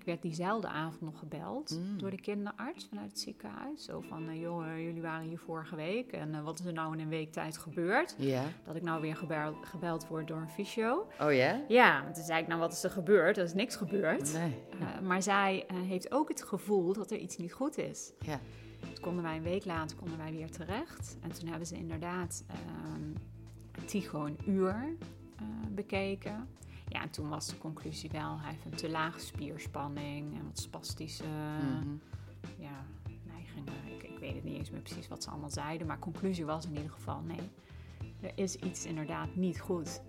ik werd diezelfde avond nog gebeld Mm. door de kinderarts vanuit het ziekenhuis. Zo van, eh, joh, eh, jullie waren hier vorige week en eh, wat is er nou in een week tijd gebeurd? Ja. Dat ik nou weer gebeld, gebeld word door een fysio. Oh ja? Ja, want toen zei ik, nou wat is er gebeurd? Er is niks gebeurd. Nee. Maar zij heeft ook het gevoel dat er iets niet goed is. Ja. Toen konden wij een week later konden wij weer terecht. En toen hebben ze inderdaad ehm Tycho een uur bekeken. Ja, en toen was de conclusie wel, hij heeft een te lage spierspanning en wat spastische Mhm. ja, neigingen. Ik, ik weet het niet eens meer precies wat ze allemaal zeiden, maar conclusie was in ieder geval nee. Er is iets inderdaad niet goed.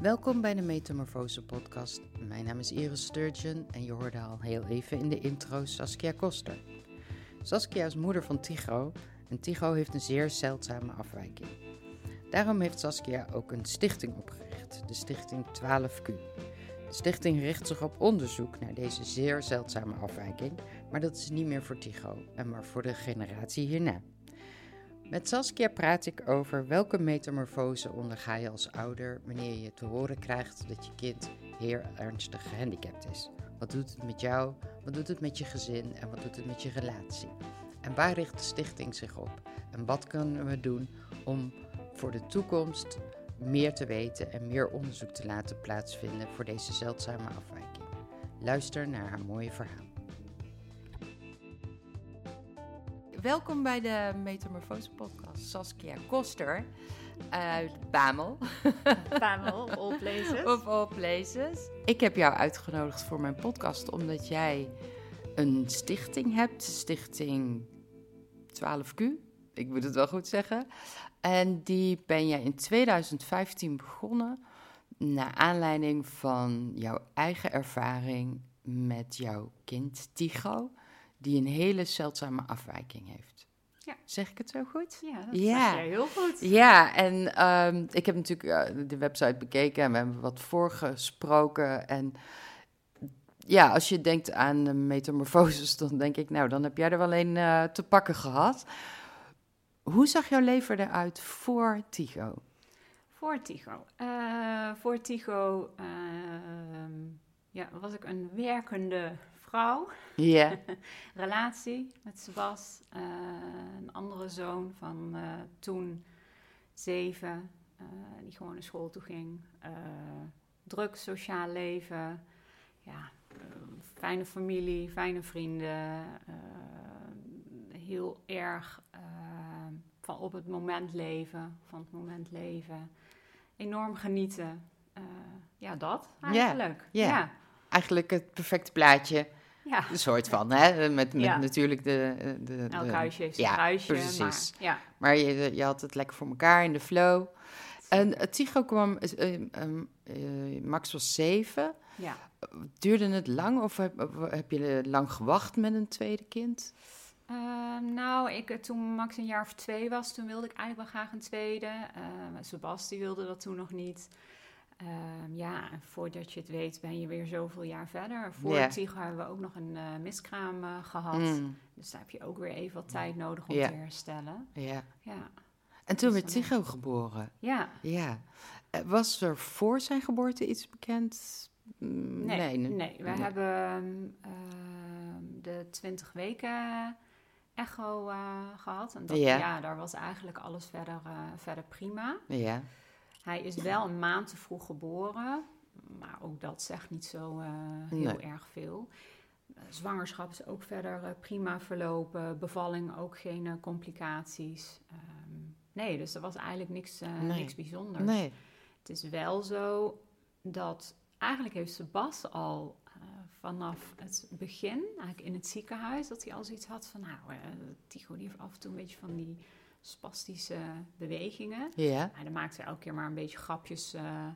Welkom bij de Metamorfose podcast. Mijn naam is Iris Sturgeon en je hoorde al heel even in de intro Saskia Koster. Saskia is moeder van Tycho en Tycho heeft een zeer zeldzame afwijking. Daarom heeft Saskia ook een stichting opgericht, de stichting 12Q. De stichting richt zich op onderzoek naar deze zeer zeldzame afwijking, maar dat is niet meer voor Tycho en maar voor de generatie hierna. Met Saskia praat ik over welke metamorfose onderga je als ouder wanneer je te horen krijgt dat je kind heel ernstig gehandicapt is. Wat doet het met jou, wat doet het met je gezin en wat doet het met je relatie? En waar richt de stichting zich op? En wat kunnen we doen om voor de toekomst meer te weten en meer onderzoek te laten plaatsvinden voor deze zeldzame afwijking? Luister naar haar mooie verhaal. Welkom bij de Metamorfose podcast. Saskia Koster uit Bamel. Pamel, all places. Of all places. Ik heb jou uitgenodigd voor mijn podcast omdat jij een stichting hebt. Stichting 12Q. Ik moet het wel goed zeggen. En die ben jij in 2015 begonnen. Naar aanleiding van jouw eigen ervaring met jouw kind Tycho. Die een hele zeldzame afwijking heeft. Ja. Zeg ik het zo goed? Ja, dat Ja. zeg jij heel goed. Ja, en ehm, ik heb natuurlijk eh, de website bekeken en we hebben wat voorgesproken. En ja, als je denkt aan de metamorfoses, dan denk ik, nou, dan heb jij er wel een eh, te pakken gehad. Hoe zag jouw leven eruit voor Tycho? Voor Tycho. Eh, voor Tycho ehm, ja, was ik een werkende vrouw. Ja, Relatie met Sebas. eh, een andere zoon van eh, toen zeven. die gewoon naar school toe ging. Druk sociaal leven. Ja, fijne familie, fijne vrienden. heel erg van op het moment leven. Van het moment leven. Enorm genieten. Eh, ja, dat eigenlijk. ja. ja. eigenlijk het perfecte plaatje. ja. Een soort van, hè? Met, met Ja. natuurlijk de... de, Elk de- huisje heeft ja, huisje. precies. Maar, ja. Maar je, je had het lekker voor elkaar in de flow. En Tycho kwam, eh, Max was zeven. ja. Duurde het lang of heb, heb je lang gewacht met een tweede kind? Eh, nou, ik, eh, toen Max een jaar of twee was, toen wilde ik eigenlijk wel graag een tweede. Uh, wilde dat toen nog niet. Ehm, ja, en voordat je het weet ben je weer zoveel jaar verder. Voor Ja. Tigo hebben we ook nog een eh, miskraam eh, gehad. Mm, Dus daar heb je ook weer even wat tijd nodig om te herstellen. ja. Ja, En toen werd Tycho geboren. ja. Ja. Was er voor zijn geboorte iets bekend? Mm, Nee, nee, Nee. hebben ehm, de 20 weken echo eh, gehad. En dat, Ja. ja. daar was eigenlijk alles verder, eh, verder prima. Ja, Hij is wel een maand te vroeg geboren, maar ook dat zegt niet zo eh, heel Nee. erg veel. Zwangerschap is ook verder prima verlopen, bevalling ook geen complicaties. Ehm, nee, dus er was eigenlijk niks, Nee. niks bijzonders. nee. Het is wel zo dat eigenlijk heeft Sebas al vanaf het begin, eigenlijk in het ziekenhuis, dat hij al zoiets had van, nou, eh Tycho die heeft af en toe een beetje van die spastische bewegingen. Ja, daar maakte hij elke keer maar een beetje grapjes eh,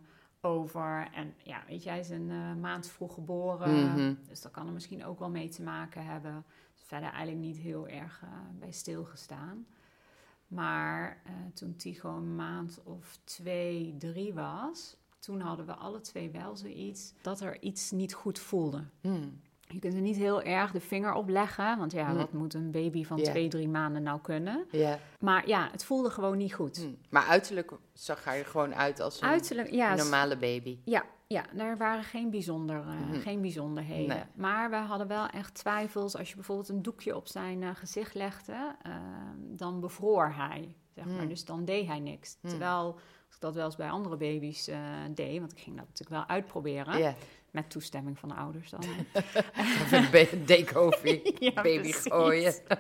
over. En ja, weet je, hij is een eh, maand vroeg geboren. Mhm. Dus dat kan er misschien ook wel mee te maken hebben. Dus verder eigenlijk niet heel erg eh, bij stilgestaan. Maar toen Tycho een maand of twee, drie was... toen hadden we alle twee wel zoiets dat er iets niet goed voelde. Mm, Je kunt er niet heel erg de vinger op leggen. Want ja, Mm. wat moet een baby van Ja. twee, drie maanden nou kunnen? Maar ja, het voelde gewoon niet goed. Mm. Maar uiterlijk zag hij er gewoon uit als een Uiterlijk, ja, s- normale baby. Ja, Ja, daar waren geen, bijzonder, eh, geen bijzonderheden. Nee. Maar we hadden wel echt twijfels. Als je bijvoorbeeld een doekje op zijn eh, gezicht legde, eh, dan bevroor hij. Zeg maar. Hmm. Dus dan deed hij niks. Hmm. Terwijl, ik dat wel eens bij andere baby's eh, deed, want ik ging dat natuurlijk wel uitproberen. Met toestemming van de ouders dan. even je Ja, baby precies. gooien.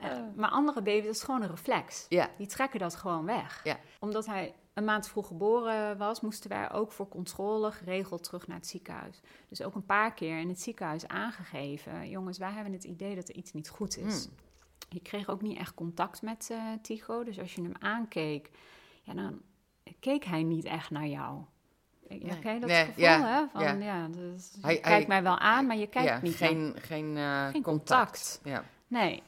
Eh, maar andere baby's, dat is gewoon een reflex. Die trekken dat gewoon weg. Omdat hij een maand vroeg geboren was, moesten wij ook voor controle geregeld terug naar het ziekenhuis. Dus ook een paar keer in het ziekenhuis aangegeven: jongens, wij hebben het idee dat er iets niet goed is. Hmm. Je kreeg ook niet echt contact met eh Tycho. Dus als je hem aankeek, ja, dan keek hij niet echt naar jou. Ja, Nee. dat Nee, gevoel, ja, hè? Van, ja. ja. dus je Hij- kijkt mij wel aan, maar je kijkt ja niet naar geen, geen, eh, Geen contact. Ja. Nee.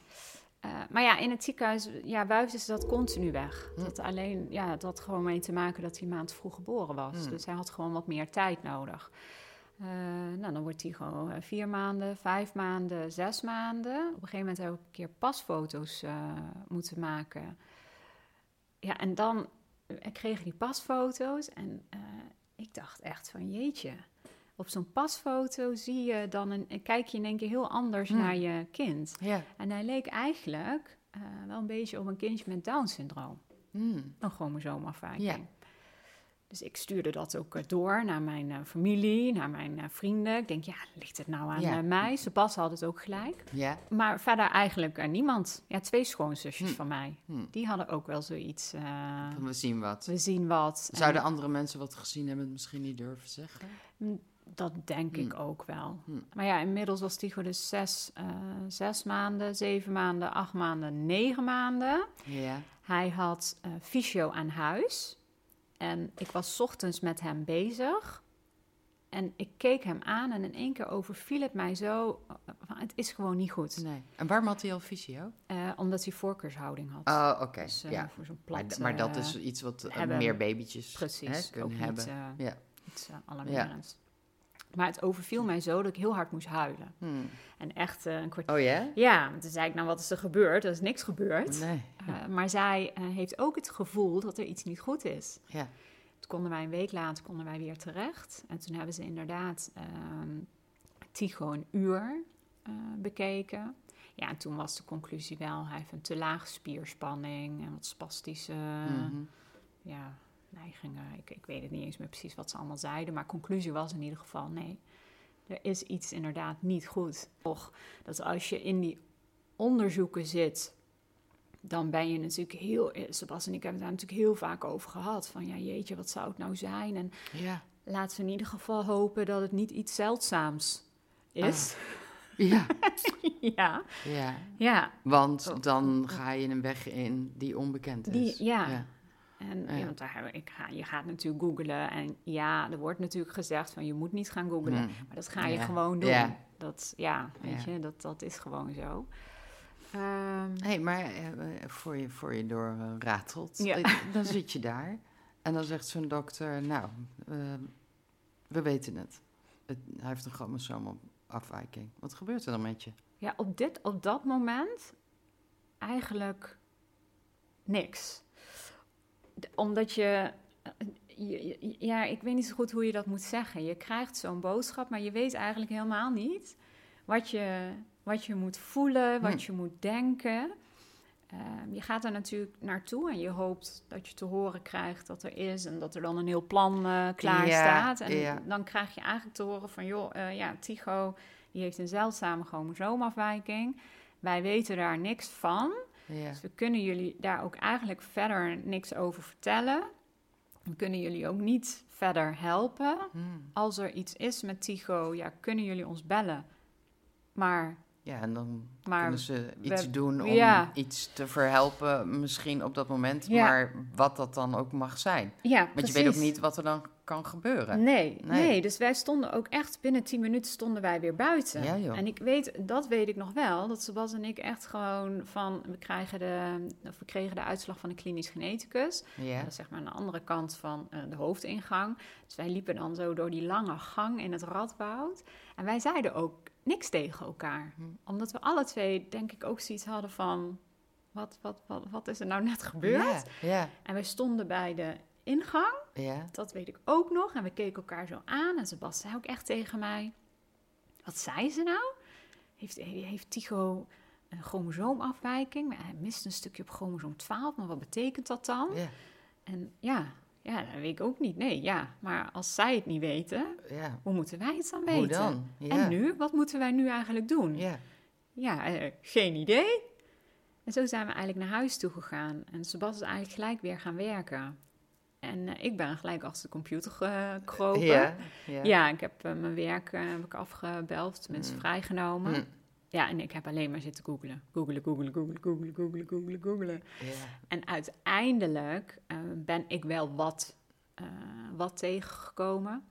Eh, maar ja, in het ziekenhuis ja, wuifden ze dat continu weg. Hm. Dat alleen, ja, dat had gewoon mee te maken dat hij een maand vroeg geboren was. Hm. Dus hij had gewoon wat meer tijd nodig. Eh, nou, dan wordt hij gewoon vier maanden, vijf maanden, zes maanden. Op een gegeven moment heb ik een keer pasfoto's moeten maken. Ja, en dan eh, kregen die pasfoto's en eh, ik dacht echt van jeetje. Op zo'n pasfoto zie je dan een, kijk je in één keer heel anders Hm. naar je kind. En hij leek eigenlijk eh, wel een beetje op een kindje met Down-syndroom. Hmm. Een chromosoomafwijking. Dus ik stuurde dat ook eh, door naar mijn eh, familie, naar mijn eh, vrienden. Ik denk, ja, ligt het nou aan Ja. mij? Sebas had het ook gelijk. Ja. Maar verder eigenlijk niemand. Ja, twee schoonzusjes Hm. van mij. Hm. Die hadden ook wel zoiets. we zien wat. we zien wat. En Zouden andere mensen wat gezien hebben, het misschien niet durven zeggen? Dat denk ik Hm. ook wel. Maar ja, inmiddels was Tycho dus zes, zes maanden, zeven maanden, acht maanden, negen maanden. Ja. Hij had eh fysio aan huis. En ik was 's ochtends met hem bezig. En ik keek hem aan en in één keer overviel het mij zo. Het is gewoon niet goed. Nee. En waarom had hij al fysio? Eh, omdat hij voorkeurshouding had. Oh, oké. Dus, eh, ja. voor zo'n Maar, plat... maar dat eh, is iets wat hebben. meer babytjes precies. hè, kunnen ook hebben. Niet, eh, Ja. iets alarmerends. Maar het overviel mij zo dat ik heel hard moest huilen. Hmm. En echt eh, een kwartier... Oh ja? Ja, want toen zei ik, nou wat is er gebeurd? Er is niks gebeurd. Nee. Eh, maar zij eh, heeft ook het gevoel dat er iets niet goed is. Ja. Toen konden wij een week later konden wij weer terecht. En toen hebben ze inderdaad ehm Tycho een uur bekeken. Ja, en toen was de conclusie wel, hij heeft een te lage spierspanning en wat spastische Mhm. ja, neigingen. Ik, ik weet het niet eens meer precies wat ze allemaal zeiden, maar conclusie was in ieder geval nee. Er is iets inderdaad niet goed. Toch, dat als je in die onderzoeken zit, dan ben je natuurlijk heel... Sebas en ik hebben het daar natuurlijk heel vaak over gehad. Van ja, jeetje, wat zou het nou zijn? En Ja. laten we in ieder geval hopen dat het niet iets zeldzaams is. Ja. ja, ja. ja. Want dan ga je een weg in die onbekend is. Die- ja. ja. En Ja. want daar, ik ga, je gaat natuurlijk googlen. En ja, er wordt natuurlijk gezegd van je moet niet gaan googlen. Hmm. Maar dat ga je Ja. gewoon doen. Ja. Dat, ja, weet je, dat, dat is gewoon zo. Ehm, Hé, hey, maar eh, voor je, voor je door ratelt, eh, dan zit je daar en dan zegt zo'n dokter, nou, eh, we weten het. het. Hij heeft een chromosoomafwijking. Wat gebeurt er dan met je? ja, op, dit, op dat moment eigenlijk niks. Omdat je, eh, je- Ja, ik weet niet zo goed hoe je dat moet zeggen. Je krijgt zo'n boodschap, maar je weet eigenlijk helemaal niet wat je, wat je moet voelen, wat Hm. je moet denken. Ehm, je gaat er natuurlijk naartoe en je hoopt dat je te horen krijgt dat er is en dat er dan een heel plan eh, klaar Ja, staat. En ja. dan krijg je eigenlijk te horen van, joh, eh, ja, Tycho, die heeft een zeldzame chromosoomafwijking. Wij weten daar niks van. Ja. Dus we kunnen jullie daar ook eigenlijk verder niks over vertellen. We kunnen jullie ook niet verder helpen. Hmm. Als er iets is met Tycho, ja, kunnen jullie ons bellen. Maar, Ja, en dan maar kunnen ze iets we- doen om ja. iets te verhelpen, misschien op dat moment, Ja. maar wat dat dan ook mag zijn. ja, Want je weet ook niet wat er dan kan gebeuren. Nee, Nee. nee, dus wij stonden ook echt binnen 10 minuten stonden wij weer buiten. Ja, joh. En ik weet, dat weet ik nog wel, dat Sebas en ik echt gewoon van, we, krijgen de, of we kregen de uitslag van de klinisch geneticus. Ja. Dat is zeg maar aan de andere kant van eh, de hoofdingang. Dus wij liepen dan zo door die lange gang in het Radboud. En wij zeiden ook niks tegen elkaar. Hm. Omdat we alle twee, denk ik, ook zoiets hadden van... Wat, wat, wat, wat is er nou net gebeurd? Ja, En wij stonden bij de ingang. Ja. Dat weet ik ook nog. En we keken elkaar zo aan. En Sebas zei ook echt tegen mij... Wat zei ze nou? Heeft, heeft Tycho een chromosoomafwijking? Hij mist een stukje op chromosoom 12. Maar wat betekent dat dan? Ja. En ja, ja, dat weet ik ook niet. Nee, ja. Maar als zij het niet weten, ja. hoe moeten wij het dan weten? Hoe dan? Ja. En nu? Wat moeten wij nu eigenlijk doen? Ja. Ja, eh, geen idee. En zo zijn we eigenlijk naar huis toe gegaan. En Sebas is eigenlijk gelijk weer gaan werken. En eh, ik ben gelijk achter de computer gekropen. Ja. Ja, Ja. ik heb eh, mijn werk eh, heb ik afgebeld, tenminste Mm. vrijgenomen. Hm. Ja, en ik heb alleen maar zitten googlen. Googlen, googlen, googlen, googlen, googlen, googlen, googlen. En uiteindelijk ben ik wel wat, wat tegengekomen.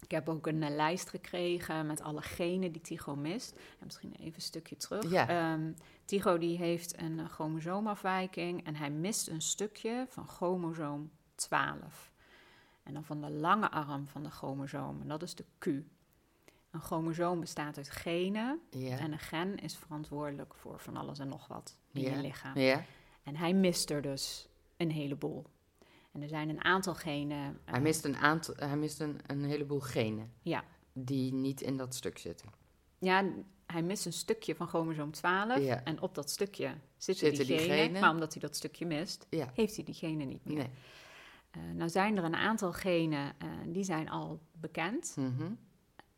Ik heb ook een lijst gekregen met alle genen die Tycho mist. En misschien even een stukje terug. Ehm, Tycho die heeft een chromosoomafwijking en hij mist een stukje van chromosoom 12. En dan van de lange arm van de chromosoom, en dat is de Q. Een chromosoom bestaat uit genen en een gen is verantwoordelijk voor van alles en nog wat in je lichaam. En hij mist er dus een heleboel. En er zijn een aantal genen. eh, Hij mist een aantal, hij mist een, een heleboel genen Ja. die niet in dat stuk zitten. Ja, hij mist een stukje van chromosoom 12. Ja. En op dat stukje zitten, Zitten die, die genen, genen. Maar omdat hij dat stukje mist, Ja. heeft hij die genen niet meer. Nee. Eh, nou zijn er een aantal genen eh, die zijn al bekend. Mhm.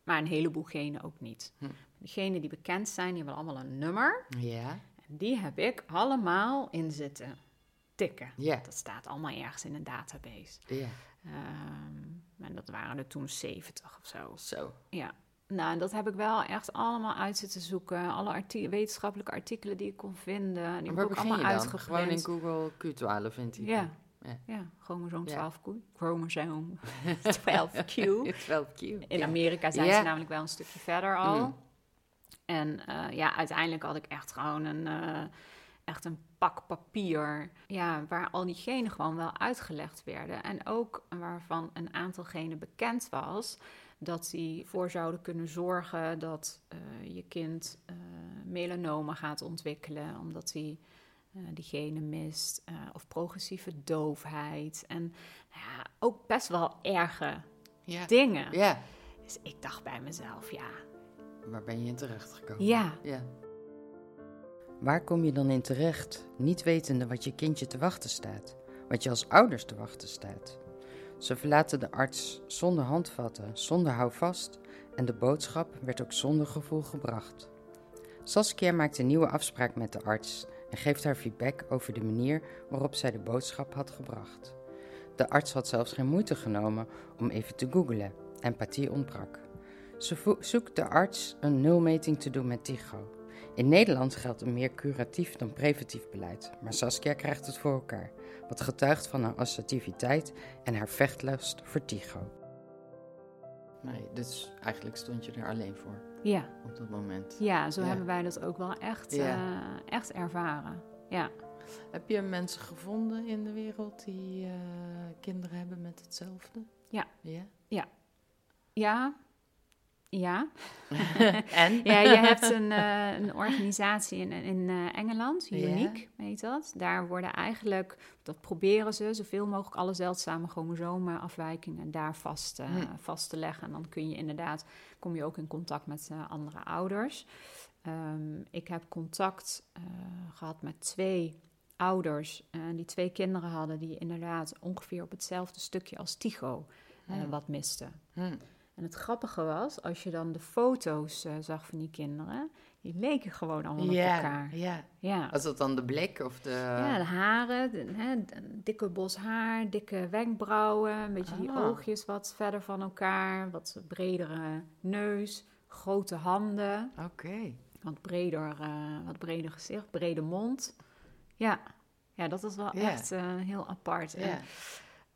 Maar een heleboel genen ook niet. Hm. De genen die bekend zijn, die hebben allemaal een nummer. Ja. En die heb ik allemaal in zitten tikken. Ja. Dat staat allemaal ergens in een database. Ja. Ehm, en dat waren er toen 70 of zo. Zo. Ja. Nou, en dat heb ik wel echt allemaal uit zitten zoeken. Alle arti- wetenschappelijke artikelen die ik kon vinden. Die heb En ik allemaal dan? Gewoon in. Google Q12 vindt hij. Ja. Ja. Ja, chromosoom Ja. 12Q. Chromosoom 12Q. 12Q. In. Amerika zijn ze namelijk wel een stukje verder al. Mm. En eh, ja, uiteindelijk had ik echt gewoon een, eh, echt een pak papier. Ja, waar al die genen gewoon wel uitgelegd werden. En ook waarvan een aantal genen bekend was. Dat die voor zouden kunnen zorgen dat eh, je kind eh melanoma gaat ontwikkelen. Omdat hij eh, die genen mist. eh, of progressieve doofheid. En nou ja, ook best wel erge Ja. dingen. Ja. Dus ik dacht bij mezelf, ja, Waar ben je in terecht gekomen? ja, Ja. Waar kom je dan in terecht, niet wetende wat je kindje te wachten staat, wat je als ouders te wachten staat? Ze verlaten de arts zonder handvatten, zonder houvast en de boodschap werd ook zonder gevoel gebracht. Saskia maakt een nieuwe afspraak met de arts en geeft haar feedback over de manier waarop zij de boodschap had gebracht. De arts had zelfs geen moeite genomen om even te googlen. Empathie ontbrak. Ze zoekt de arts een nulmeting te doen met Tycho. In Nederland geldt een meer curatief dan preventief beleid, maar Saskia krijgt het voor elkaar, wat getuigt van haar assertiviteit en haar vechtlust voor Tycho. Nee, dus eigenlijk stond je er alleen voor ja, op dat moment. ja, zo Ja. hebben wij dat ook wel echt, Ja. eh, echt ervaren. Ja. Heb je mensen gevonden in de wereld die eh, kinderen hebben met hetzelfde? Ja. Ja? Ja, ja. en? Ja, je hebt een, eh, een organisatie in, in eh, Engeland, Ja. Unique heet dat. Daar worden eigenlijk, dat proberen ze, zoveel mogelijk alle zeldzame chromosomenafwijkingen daar vast, eh, Hm. vast te leggen. En dan kun je inderdaad, kom je ook in contact met andere ouders. Ehm, ik heb contact eh, gehad met twee ouders die twee kinderen hadden die inderdaad ongeveer op hetzelfde stukje als Tycho Hm. wat misten. Hm. En het grappige was, als je dan de foto's eh, zag van die kinderen, die leken gewoon allemaal op elkaar. ja. Ja. Was dat dan de blik of de... ja, de haren, de, hè, de- een dikke bos haar, dikke wenkbrauwen, een beetje die Ah. oogjes wat verder van elkaar, wat bredere neus, grote handen, Oké. wat breder, eh, wat breder gezicht, brede mond. Ja, ja dat is wel echt eh, heel apart. En Ja.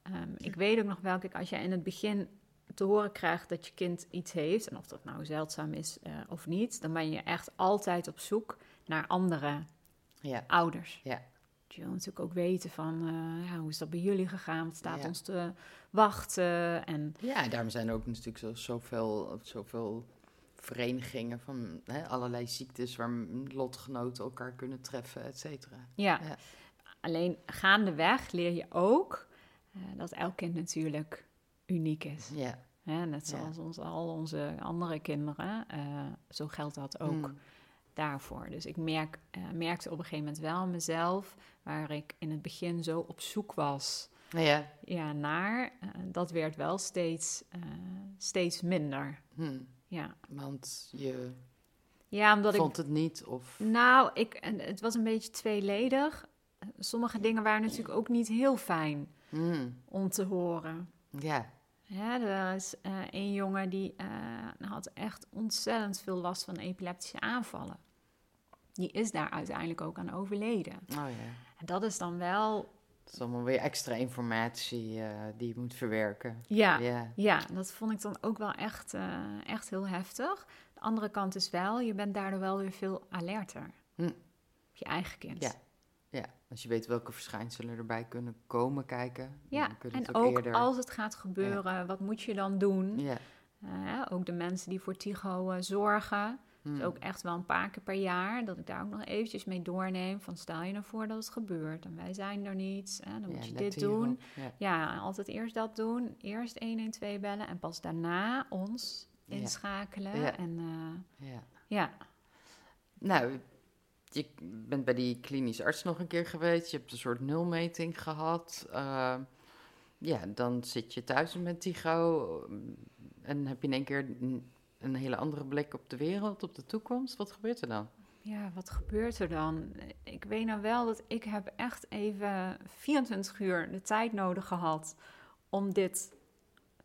Ehm, ik weet ook nog wel, kijk, als je in het begin te horen krijgt dat je kind iets heeft, en of dat nou zeldzaam is eh, of niet, dan ben je echt altijd op zoek naar andere Ja. ouders. Ja. Je wil natuurlijk ook weten van, eh, ja, hoe is dat bij jullie gegaan? Wat staat Ja. ons te wachten? En Ja, en daarom zijn er ook natuurlijk zo, zoveel, zoveel verenigingen van hè, allerlei ziektes waar lotgenoten elkaar kunnen treffen, et cetera. ja, Ja. alleen gaandeweg leer je ook eh, dat elk kind natuurlijk uniek is. Ja. Hè, net Ja. zoals ons, al onze andere kinderen. eh, zo geldt dat ook Mm. daarvoor. Dus ik merk, eh, merkte op een gegeven moment wel mezelf, waar ik in het begin zo op zoek was Ja. ja, naar, eh, dat werd wel steeds, steeds minder. Hm. Ja, Want je ja omdat ik vond het niet of... Nou, ik, en het was een beetje tweeledig. Sommige dingen waren natuurlijk ook niet heel fijn Hm. om te horen. Ja. Ja, er is eh een jongen die eh, had echt ontzettend veel last van epileptische aanvallen. Die is daar uiteindelijk ook aan overleden. Oh ja. En dat is dan wel, Het is allemaal weer extra informatie eh, die je moet verwerken. ja, Ja. ja, dat vond ik dan ook wel echt, echt heel heftig. De andere kant is wel, je bent daardoor wel weer veel alerter. Hm. Op je eigen kind. Ja. Ja. Als je weet welke verschijnselen erbij kunnen komen kijken. Ja, dan kun je en het ook eerder... als het gaat gebeuren, wat moet je dan doen? Ja. Uh, ook de mensen die voor Tigo uh, zorgen. Dus ook echt wel een paar keer per jaar dat ik daar ook nog eventjes mee doorneem. Van stel je nou voor dat het gebeurt en wij zijn er niet. Hè, dan Ja, moet je dit doen. Ja. Ja, altijd eerst dat doen. Eerst 112 bellen en pas daarna ons inschakelen. En uh, ja. ja, Nou, je bent bij die klinisch arts nog een keer geweest. Je hebt een soort nulmeting gehad. Uh, ja, dan zit je thuis met Tigo. En heb je in één keer een, hele andere blik op de wereld, op de toekomst. Wat gebeurt er dan? Ja, wat gebeurt er dan? Ik weet nou wel dat ik heb echt even 24 uur de tijd nodig gehad om dit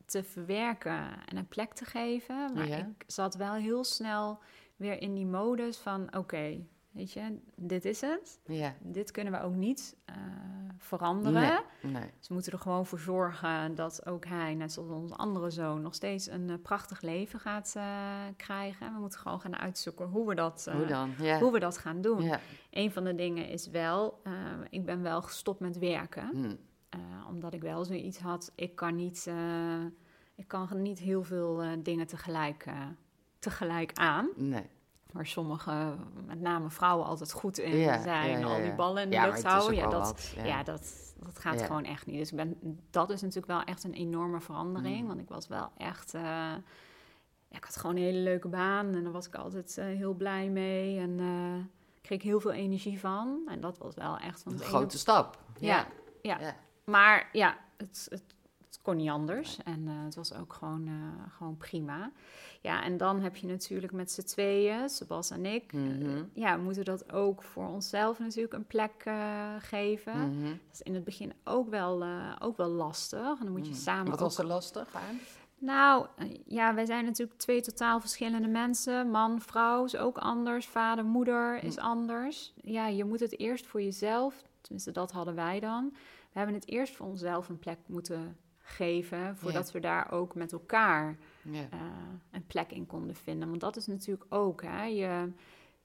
te verwerken en een plek te geven. Maar Ja. ik zat wel heel snel weer in die modus van oké, okay, weet je, dit is het. Ja. Dit kunnen we ook niet uh, veranderen. Nee, nee. Dus moeten er gewoon voor zorgen dat ook hij, net zoals onze andere zoon, nog steeds een uh, prachtig leven gaat uh, krijgen. En we moeten gewoon gaan uitzoeken hoe we dat, hoe dan? Ja. hoe we dat gaan doen. Ja. Een van de dingen is wel, ik ben wel gestopt met werken. Hm. omdat ik wel zoiets had, ik kan niet, ik kan niet heel veel dingen tegelijk, tegelijk aan. Nee. Waar sommige, met name vrouwen, altijd goed in Ja, zijn. ja, ja, Al die ballen in de lucht houden. Ja, dat, wat, ja. dat, dat gaat gewoon echt niet. Dus ik ben, dat is natuurlijk wel echt een enorme verandering. Mm. Want ik was wel echt... eh, ik had gewoon een hele leuke baan. En daar was ik altijd eh, heel blij mee. En eh kreeg ik heel veel energie van. En dat was wel echt van Een grote stap. Ja, ja. Maar ja, het, het kon niet anders. En eh, het was ook gewoon, eh, gewoon prima. Ja, en dan heb je natuurlijk met z'n tweeën, Sebas en ik... eh, Mhm. ja, moeten dat ook voor onszelf natuurlijk een plek geven. Mhm. Dat is in het begin ook wel, ook wel lastig. En dan moet je Mm. samen Wat ook... was er lastig aan? Nou, ja, wij zijn natuurlijk twee totaal verschillende mensen. Man, vrouw is ook anders. Vader, moeder is anders. Ja, je moet het eerst voor jezelf, tenminste dat hadden wij dan. We hebben het eerst voor onszelf een plek moeten geven, voordat we daar ook met elkaar Ja. eh, een plek in konden vinden. Want dat is natuurlijk ook, hè, je,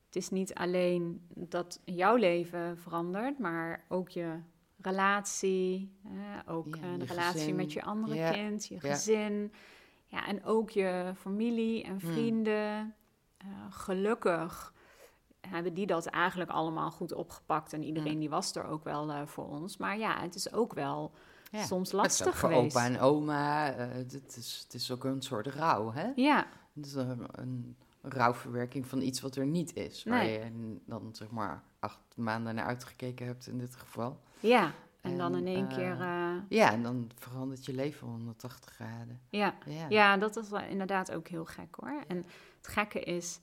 het is niet alleen dat jouw leven verandert, maar ook je relatie, hè, ook Ja, eh, de relatie gezin. met je andere kind, je gezin. Ja, en ook je familie en Hmm. vrienden. Eh, gelukkig hebben die dat eigenlijk allemaal goed opgepakt. En iedereen Hmm. die was er ook wel voor ons. Maar ja, het is ook wel Ja. soms Het is lastig voor geweest. opa en oma. eh, het, is, het is ook een soort rouw, hè? Ja, Het is een, een rouwverwerking van iets wat er niet is. Waar Nee. je dan zeg maar acht maanden naar uitgekeken hebt in dit geval. ja. En, dan in één eh, keer... eh, Ja, en dan verandert je leven 180 graden. ja. Ja. Ja, dat is wel inderdaad ook heel gek hoor. En het gekke is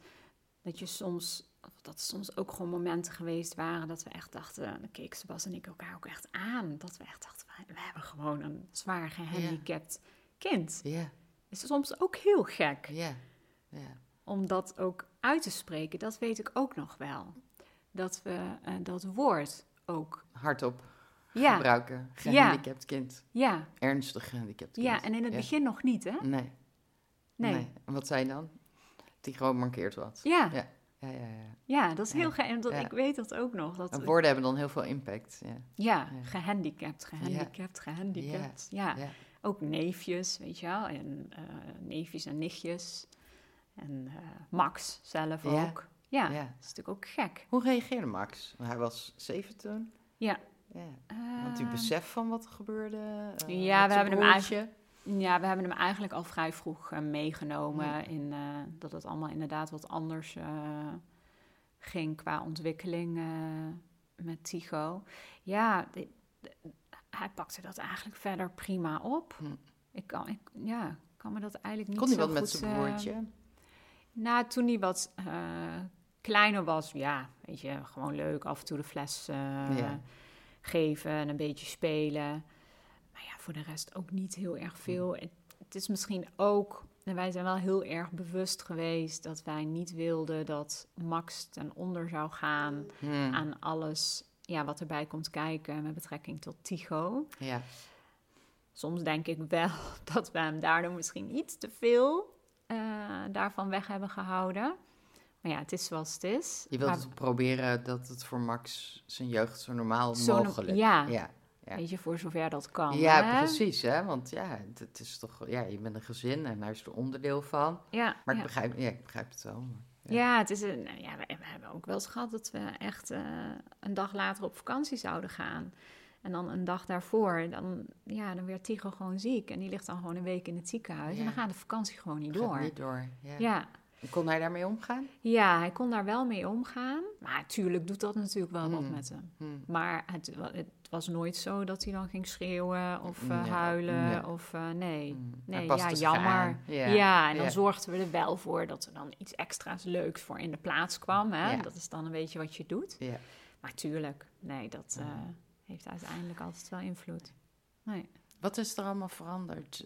dat je soms, dat er soms ook gewoon momenten geweest waren dat we echt dachten, dan keken Sebas en ik elkaar ook echt aan. Dat we echt dachten, we, hebben gewoon een zwaar gehandicapt kind. Ja, Is soms ook heel gek ja, ja. om dat ook uit te spreken. Dat weet ik ook nog wel. Dat we eh, dat woord ook, Hardop ja, gebruiken. Gehandicapt kind. ja, Ernstig gehandicapt kind. ja. En in het Ja. begin nog niet, hè? Nee. Nee. En wat zei je dan? Tigo markeert wat. Ja, Ja. Ja, ja, ja. ja, dat is heel. En dat, ik weet dat ook nog. Dat, En woorden hebben dan heel veel impact. Ja. Gehandicapt, gehandicapt, gehandicapt. Ja. Ook neefjes, weet je wel. En eh, neefjes en nichtjes. En eh, Max zelf ook. Ja, Ja. dat is natuurlijk ook gek. Hoe reageerde Max? Hij was zeven toen. Ja. Ja. Want u Ehm, besef van wat er gebeurde? eh, ja, we hebben hem broertje? Ja, we hebben hem eigenlijk al vrij vroeg eh, meegenomen in eh, dat het allemaal inderdaad wat anders eh, ging qua ontwikkeling met Tycho. Ja, hij pakte dat eigenlijk verder prima op. Hm. Ik kan, ik, ja, kan me dat eigenlijk niet Kon hij wat met zijn broertje? nou, toen hij wat kleiner was, ja, weet je, gewoon leuk af en toe de fles Ja. geven en een beetje spelen. Voor de rest ook niet heel erg veel. Het, het is misschien ook, en wij zijn wel heel erg bewust geweest dat wij niet wilden dat Max ten onder zou gaan Hm, aan alles ja, wat erbij komt kijken met betrekking tot Tycho. Ja. Soms denk ik wel dat we hem daardoor misschien iets te veel eh, daarvan weg hebben gehouden. Maar ja, het is zoals het is. Je wilt Maar, het proberen dat het voor Max zijn jeugd zo normaal mogelijk... ja. ja. Ja. Weet je, voor zover dat kan. Ja, hè? precies, hè? Want ja, het, is toch, ja, je bent een gezin en daar is er onderdeel van. Ja, Maar ja. ik, begrijp, ja, ik begrijp het wel. Ja, het is een, nou ja, we, we hebben ook wel eens gehad dat we echt eh, een dag later op vakantie zouden gaan. En dan een dag daarvoor, dan, ja, dan werd Tigo gewoon ziek. En die ligt dan gewoon een week in het ziekenhuis. En dan gaat de vakantie gewoon niet door. niet door. Ja. Ja. Kon hij daarmee omgaan? ja, hij kon daar wel mee omgaan. Maar natuurlijk doet dat natuurlijk wel wat Hmm. met hem. Hm. Maar het, het was nooit zo dat hij dan ging schreeuwen of eh, Nee, huilen. nee. Of eh, nee. Hm. Nee, ja, jammer. Ja, Ja, en dan ja. zorgden we er wel voor dat er dan iets extra's leuks voor in de plaats kwam. Hè? Ja. Dat is dan een beetje wat je doet. Ja. Maar tuurlijk, nee, dat eh, heeft uiteindelijk altijd wel invloed. Nee. Wat is er allemaal veranderd?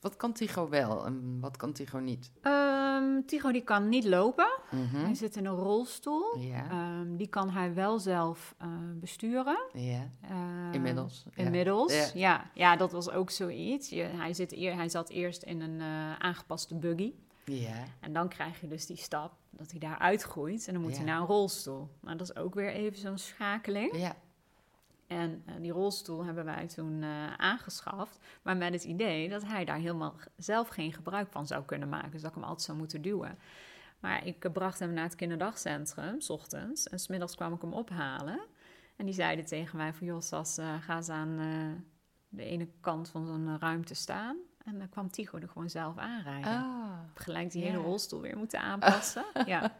Wat kan Tigo wel en wat kan Tigo niet? Ehm Tigo die kan niet lopen. Mhm. Hij zit in een rolstoel. Ja. Ehm, die kan hij wel zelf eh, besturen. ja, Ehm, inmiddels. Ja. Inmiddels, Ja. ja. dat was ook zoiets. Je, hij, zit eer, hij zat eerst in een eh, aangepaste buggy. Ja. En dan krijg je dus die stap dat hij daar uitgroeit. En dan moet hij naar een rolstoel. Nou, dat is ook weer even zo'n schakeling. Ja. En eh, die rolstoel hebben wij toen eh, aangeschaft. Maar met het idee dat hij daar helemaal zelf geen gebruik van zou kunnen maken. Dus dat ik hem altijd zou moeten duwen. Maar ik eh, bracht hem naar het kinderdagcentrum, s ochtends. En smiddags kwam ik hem ophalen. En die zeiden tegen mij van... joh, Sas, eh, ga eens aan de ene kant van zo'n ruimte staan. En dan kwam Tigo er gewoon zelf aanrijden. Ah. Gelijk die hele rolstoel weer moeten aanpassen. ja.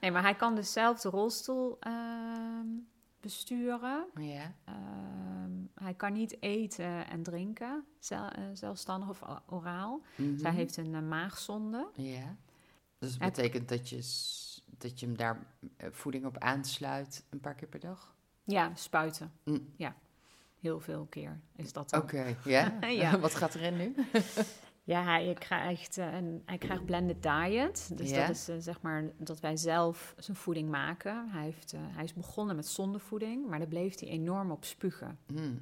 Nee, maar hij kan dus zelf de rolstoel ehm, besturen. Ja. Ehm, hij kan niet eten en drinken, zel- eh, zelfstandig of oraal. Mhm. Zij heeft een eh, maagzonde. Ja. Dus dat betekent dat je, dat je hem daar eh, voeding op aansluit een paar keer per dag? Ja, spuiten. Mm. Ja, heel veel keer is dat. Oké. Ja. Wat gaat erin nu? Ja, hij krijgt, eh, een, hij krijgt blended diet. Dus dat is eh, zeg maar dat wij zelf zijn voeding maken. Hij, heeft, eh, hij is begonnen met zondevoeding, maar daar bleef hij enorm op spugen. Hm.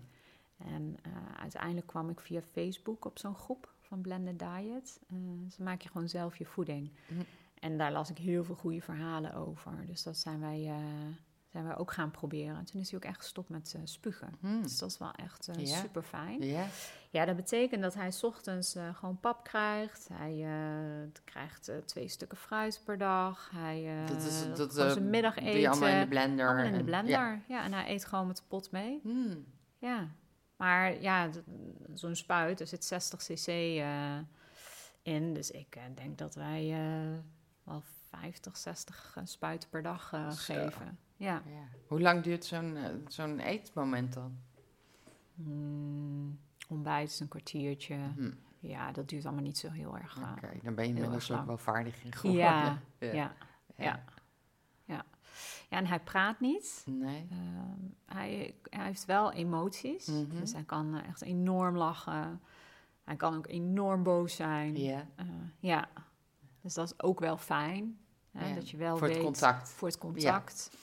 En uiteindelijk kwam ik via Facebook op zo'n groep van Blended Diet. Dus dan maak je gewoon zelf je voeding. Mhm. En daar las ik heel veel goede verhalen over. Dus dat zijn wij, zijn wij ook gaan proberen. En toen is hij ook echt gestopt met spugen. Hm. Dus dat is wel echt super fijn. Ja. Ja, dat betekent dat hij 's ochtends eh, gewoon pap krijgt. Hij eh, krijgt eh, twee stukken fruit per dag. Hij dat is dat, eh, zijn je allemaal in de blender. allemaal in de en- blender. Ja. Ja. en hij eet gewoon met de pot mee. Hm. Ja, maar ja, zo'n spuit, er zit 60 cc in. Dus ik denk dat wij wel 50, 60 eh, spuiten per dag geven. Ja. Ja. Hoe lang duurt zo'n zo'n eetmoment dan? Mm, ontbijt is een kwartiertje. Hm. Ja, dat duurt allemaal niet zo heel erg. eh, Oké, dan ben je inmiddels ook lang. wel vaardig in geworden. Ja, ja, ja, ja. ja. en hij praat niet. Nee. Ehm, hij, hij heeft wel emoties. Mhm. Dus hij kan eh, echt enorm lachen. Hij kan ook enorm boos zijn. Ja. Eh, ja, dus dat is ook wel fijn. Hè, Ja, Dat je wel voor het weet... contact. Voor het contact. Ja,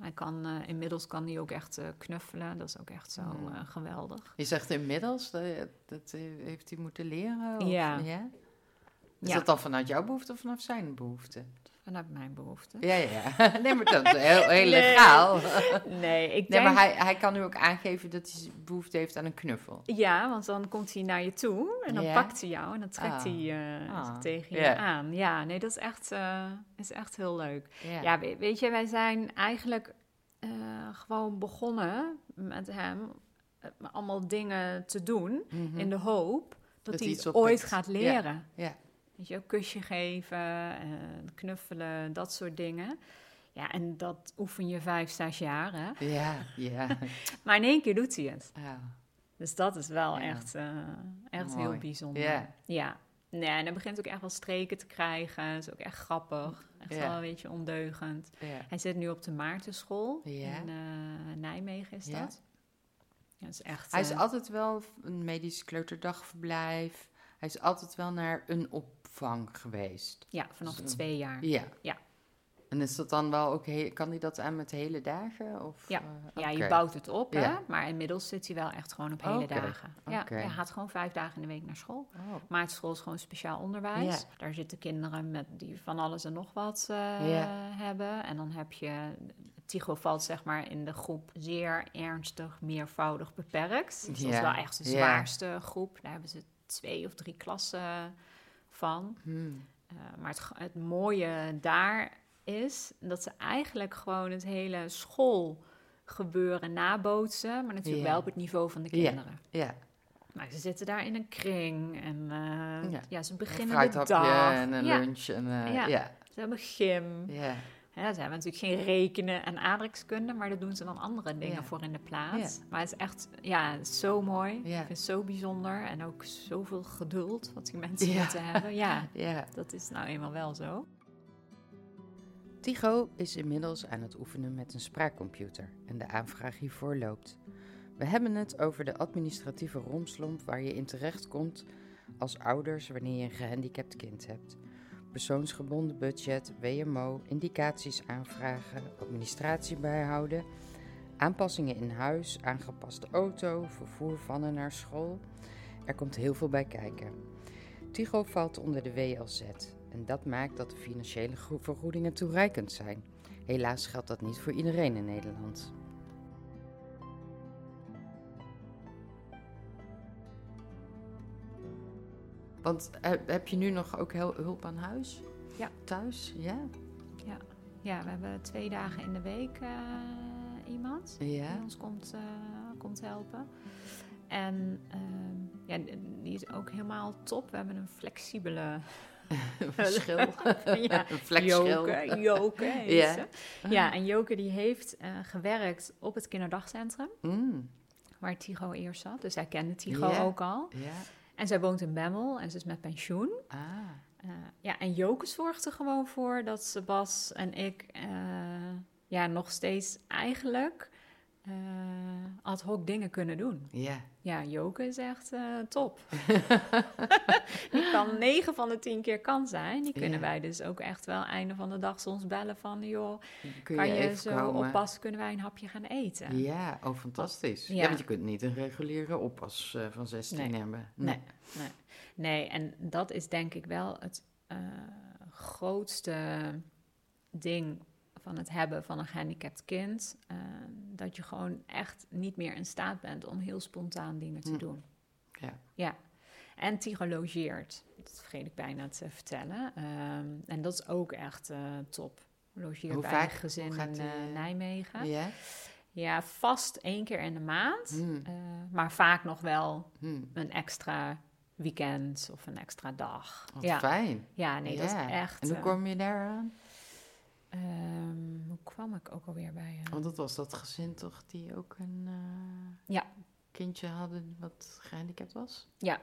hij kan, eh, inmiddels kan hij ook echt eh, knuffelen. Dat is ook echt zo eh, geweldig. Je zegt inmiddels, dat, dat heeft hij moeten leren? Of, Ja. Is Ja. dat dan vanuit jouw behoefte of vanuit zijn behoefte? Vanuit mijn behoefte. Ja, ja. Nee, maar dat is heel, heel Nee. legaal. Nee, ik Nee, denk... maar hij, hij kan nu ook aangeven dat hij behoefte heeft aan een knuffel. Ja, want dan komt hij naar je toe en dan Ja? pakt hij jou en dan trekt Ah. hij eh, Ah. tegen je aan. Ja, nee, dat is echt, eh, is echt heel leuk. Ja. Ja, we- weet je, wij zijn eigenlijk eh, gewoon begonnen met hem allemaal dingen te doen Mhm. in de hoop dat, Dat hij het ooit gaat leren. Ja. Weet je, een kusje geven, eh, knuffelen, dat soort dingen. Ja, en dat oefen je vijf, zes jaar, hè? Ja, ja. Maar in één keer doet hij het. ja. Dus dat is wel Ja. echt, eh, echt Mooi. heel bijzonder. Ja. ja. Nee, en hij begint ook echt wel streken te krijgen. Dat is ook echt grappig. Echt wel een beetje ondeugend. Hij zit nu op de Maartenschool. In eh, Nijmegen is dat. Ja, dat is echt... Hij is altijd wel een medisch kleuterdagverblijf. Hij is altijd wel naar een opvang geweest. Ja, vanaf Zo. twee jaar. Ja. Ja. En is dat dan wel ook, kan hij dat aan met hele dagen? Of, Ja. eh, Ja, je bouwt het op, hè? Maar inmiddels zit hij wel echt gewoon op hele dagen. Ja, oké. hij gaat gewoon vijf dagen in de week naar school. Oh. Maartenschool is gewoon speciaal onderwijs. Ja. Daar zitten kinderen met die van alles en nog wat eh, hebben. En dan heb je... Tycho valt zeg maar in de groep zeer ernstig, meervoudig beperkt. Dus dat is wel echt de zwaarste groep. Daar hebben ze twee of drie klassen van. Hmm. Eh, maar het, het mooie daar is dat ze eigenlijk gewoon het hele schoolgebeuren nabootsen. Maar natuurlijk Ja. wel op het niveau van de kinderen. Ja, Maar ze zitten daar in een kring en eh, Ja. ja. ze een beginnen de fruithapje dag. en een ja. lunch. En, Ja. ja. Ze hebben gym. Ja. Hè, ze hebben natuurlijk geen rekenen en aardrijkskunde, maar daar doen ze dan andere dingen Ja. voor in de plaats. Ja. Maar het is echt, ja, zo mooi. Ja. Ik vind het zo bijzonder en ook zoveel geduld wat die mensen Ja. moeten hebben. Ja, ja. dat is nou eenmaal wel zo. Tycho is inmiddels aan het oefenen met een spraakcomputer en de aanvraag hiervoor loopt. We hebben het over de administratieve romslomp waar je in terechtkomt als ouders wanneer je een gehandicapt kind hebt. Persoonsgebonden budget, WMO, indicaties aanvragen, administratie bijhouden, aanpassingen in huis, aangepaste auto, vervoer van en naar school. Er komt heel veel bij kijken. Tycho valt onder de WLZ en dat maakt dat de financiële vergoedingen toereikend zijn. Helaas geldt dat niet voor iedereen in Nederland. Want heb je nu nog ook heel, hulp aan huis? Ja. Thuis? Ja? Ja, we hebben twee dagen in de week eh, iemand die Ja. ons komt, eh, komt helpen. En ehm, ja, die is ook helemaal top. We hebben een flexibele Verschil. ja. Joke. Joke Ja. Ja, en Joke die heeft eh, gewerkt op het kinderdagcentrum Mm, waar Tigo eerst zat. Dus zij kende Tigo Ja. ook al. ja. En zij woont in Bemmel en ze is met pensioen. Ah. Eh, ja, en Joke zorgt er gewoon voor dat Sebas en ik eh, ja, nog steeds eigenlijk eh, ad hoc dingen kunnen doen. Ja. Ja, Joke is echt eh, top. die kan 9 van de 10 keer kan zijn. Die kunnen wij dus ook echt wel einde van de dag soms bellen van... joh, Kun kan je, zo komen? oppassen? Kunnen wij een hapje gaan eten? Ja, oh fantastisch. Ja. Ja. want je kunt niet een reguliere oppas eh, van 16 Nee. hebben. Nee, nee. nee, en dat is denk ik wel het grootste ding van het hebben van een gehandicapt kind. eh, dat je gewoon echt niet meer in staat bent om heel spontaan dingen te Hm. doen. Ja. Ja. En Tigo logeert. Dat vergeet ik bijna te vertellen. Ehm, en dat is ook echt eh, top. Logeert Hoe bij vaak? een gezin in die, eh, Nijmegen. Ja? Ja, vast één keer in de maand. Hmm. Eh, maar vaak nog wel Hmm. een extra weekend of een extra dag. Wat ja. fijn. ja, nee, dat is echt. En hoe kom je daaraan? Ehm, hoe kwam ik ook alweer bij? eh, Want dat was dat gezin toch die ook een eh, Ja. kindje hadden wat gehandicapt was? ja,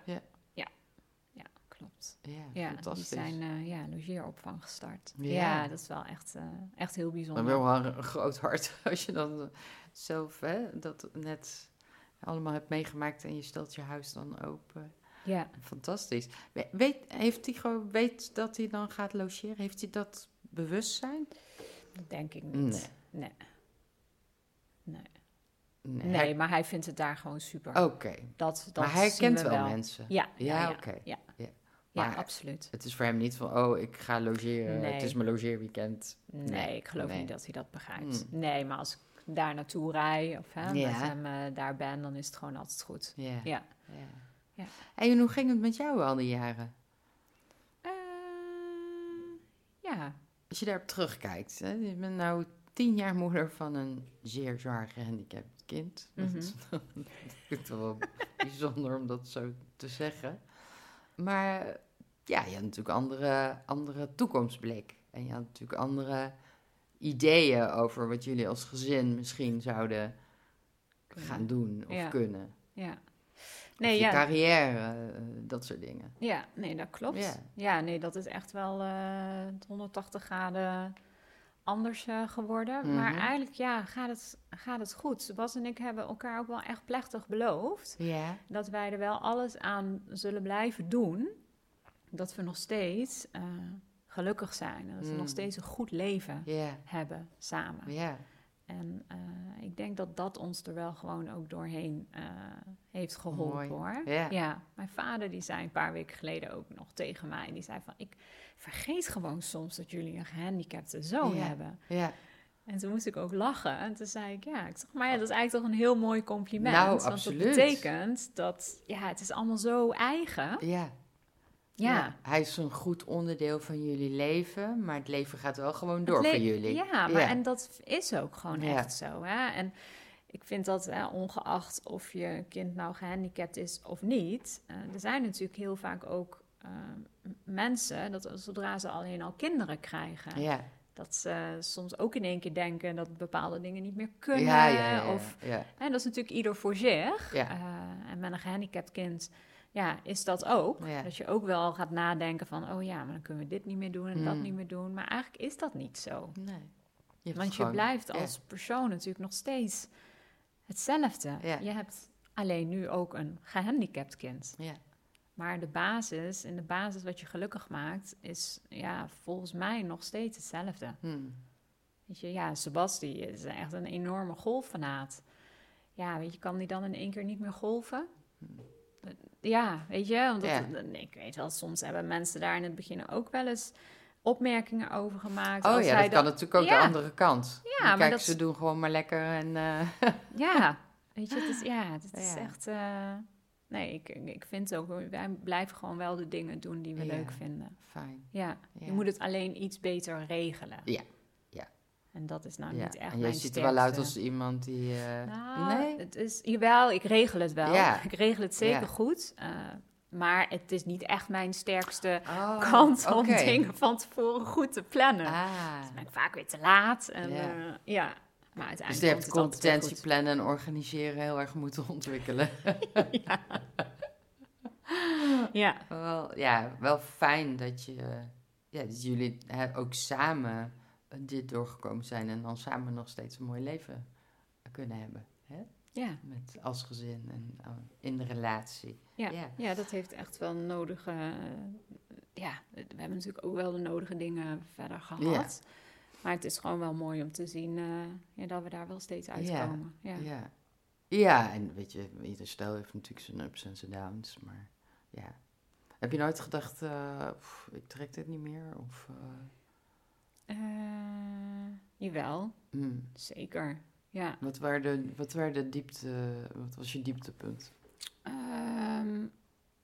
klopt. Ja, Ja, fantastisch. die zijn eh, ja, logeeropvang gestart. Ja. Ja. dat is wel echt, eh, echt heel Maar bijzonder. wel een, groot hart als je dan zelf hè, dat net allemaal hebt meegemaakt en je stelt je huis dan open. Ja, Fantastisch. We- Weet, heeft Tigo weet dat hij dan gaat logeren? Heeft hij dat bewustzijn? dat denk ik niet. Nee. Nee. Nee. Nee, maar hij vindt het daar gewoon super. Oké. Dat, dat Maar hij kent we wel, mensen. Ja, Ja, ja, ja, oké. Ja, Ja. absoluut. Het is voor hem niet van, oh, ik ga logeren. Nee. Het is mijn logeerweekend. Nee, Nee, ik geloof nee. niet dat hij dat begrijpt. Hmm. Nee, maar als ik daar naartoe rij of hè, Ja. met hem eh, daar ben, dan is het gewoon altijd goed. Ja. Ja. ja. Ja. En hoe ging het met jou al die jaren? Eh, ja, Als je daarop terugkijkt, hè? je bent nou tien jaar moeder van een zeer zwaar gehandicapt kind. Dat Mhm. is wel bijzonder om dat zo te zeggen. Maar ja, je had natuurlijk andere, andere toekomstblik. En je had natuurlijk andere ideeën over wat jullie als gezin misschien zouden gaan doen of Ja. kunnen. Ja. Of Nee, je ja. carrière, eh, dat soort dingen. Ja, nee, dat klopt. Ja. Ja, nee, dat is echt wel eh 180 graden anders eh, geworden. Maar Mhm. eigenlijk, ja, gaat het, gaat het goed. Bas en ik hebben elkaar ook wel echt plechtig beloofd dat wij er wel alles aan zullen blijven doen. Dat we nog steeds eh, gelukkig zijn. Dat we Mm. nog steeds een goed leven hebben samen. Ja. En eh, ik denk dat dat ons er wel gewoon ook doorheen eh, heeft geholpen Mooi. hoor. Ja. mijn vader die zei een paar weken geleden ook nog tegen mij. Die zei van, ik vergeet gewoon soms dat jullie een gehandicapte zoon hebben. Ja. En toen moest ik ook lachen. En toen zei ik, ja, ik zeg, maar ja, dat is eigenlijk toch een heel mooi compliment. Nou, want absoluut. dat betekent dat, ja, het is allemaal zo eigen. Ja. Ja. Hij is een goed onderdeel van jullie leven, maar het leven gaat wel gewoon door voor jullie. Ja, maar en dat is ook gewoon Ja. echt zo. Hè? En ik vind dat hè, ongeacht of je kind nou gehandicapt is of niet, eh, er zijn natuurlijk heel vaak ook eh, mensen dat zodra ze alleen al kinderen krijgen, Ja. dat ze soms ook in één keer denken dat bepaalde dingen niet meer kunnen. Of, hè, dat is natuurlijk ieder voor zich. Ja. Eh, en met een gehandicapt kind. Ja, is dat ook. Ja. Dat je ook wel gaat nadenken van, oh ja, maar dan kunnen we dit niet meer doen en dat Mm. niet meer doen. Maar eigenlijk is dat niet zo. Nee. Je Want je blijft ja. als persoon natuurlijk nog steeds hetzelfde. Ja. Je hebt alleen nu ook een gehandicapt kind. Ja. Maar de basis, en de basis wat je gelukkig maakt, is ja, volgens mij nog steeds hetzelfde. Hm. Weet je, ja, Sebasti is echt een enorme golffanaat. Ja, weet je, kan die dan in één keer niet meer golven? Ja, weet je, want dat. Ja. ik weet wel, soms hebben mensen daar in het begin ook wel eens opmerkingen over gemaakt. Oh als ja, zij dat kan natuurlijk ook Ja. de andere kant. Ja, maar Kijk, dat- ze doen gewoon maar lekker en... eh, Ja, weet je, het is, ja, het is Ja. echt... eh, nee, ik, ik vind ook, wij blijven gewoon wel de dingen doen die we leuk vinden. Fijn. Ja, je moet het alleen iets beter regelen. Ja. En dat is nou ja. niet echt En jij ziet er wel uit als iemand die... eh, Nou, nee? het is, jawel, ik regel het wel. Ja. Ik regel het zeker Ja. goed. eh, maar het is niet echt mijn sterkste Oh, kant om dingen van tevoren goed te plannen. Ah. Dus ben ik vaak weer te laat. En, Ja. ja, maar uiteindelijk Dus je hebt competentie plannen en organiseren heel erg moeten ontwikkelen. Ja, wel, ja, wel fijn dat, je, ja, dat jullie ook samen eh, dit doorgekomen zijn en dan samen nog steeds een mooi leven kunnen hebben. Hè? ja, Met als gezin en eh, in de relatie. ja. Ja. ja, dat heeft echt wel nodige... eh, ja, we hebben natuurlijk ook wel de nodige dingen verder gehad. Maar het is gewoon wel mooi om te zien eh, ja, dat we daar wel steeds uitkomen. Ja. Ja. ja, en weet je, ieder stel heeft natuurlijk zijn ups en zijn downs, maar ja. Heb je nooit gedacht, eh, pff, ik trek dit niet meer? Of, eh, Eh, jawel, hmm. zeker. Ja. wat, waren de, wat, waren de diepte, wat was je dieptepunt? Ehm,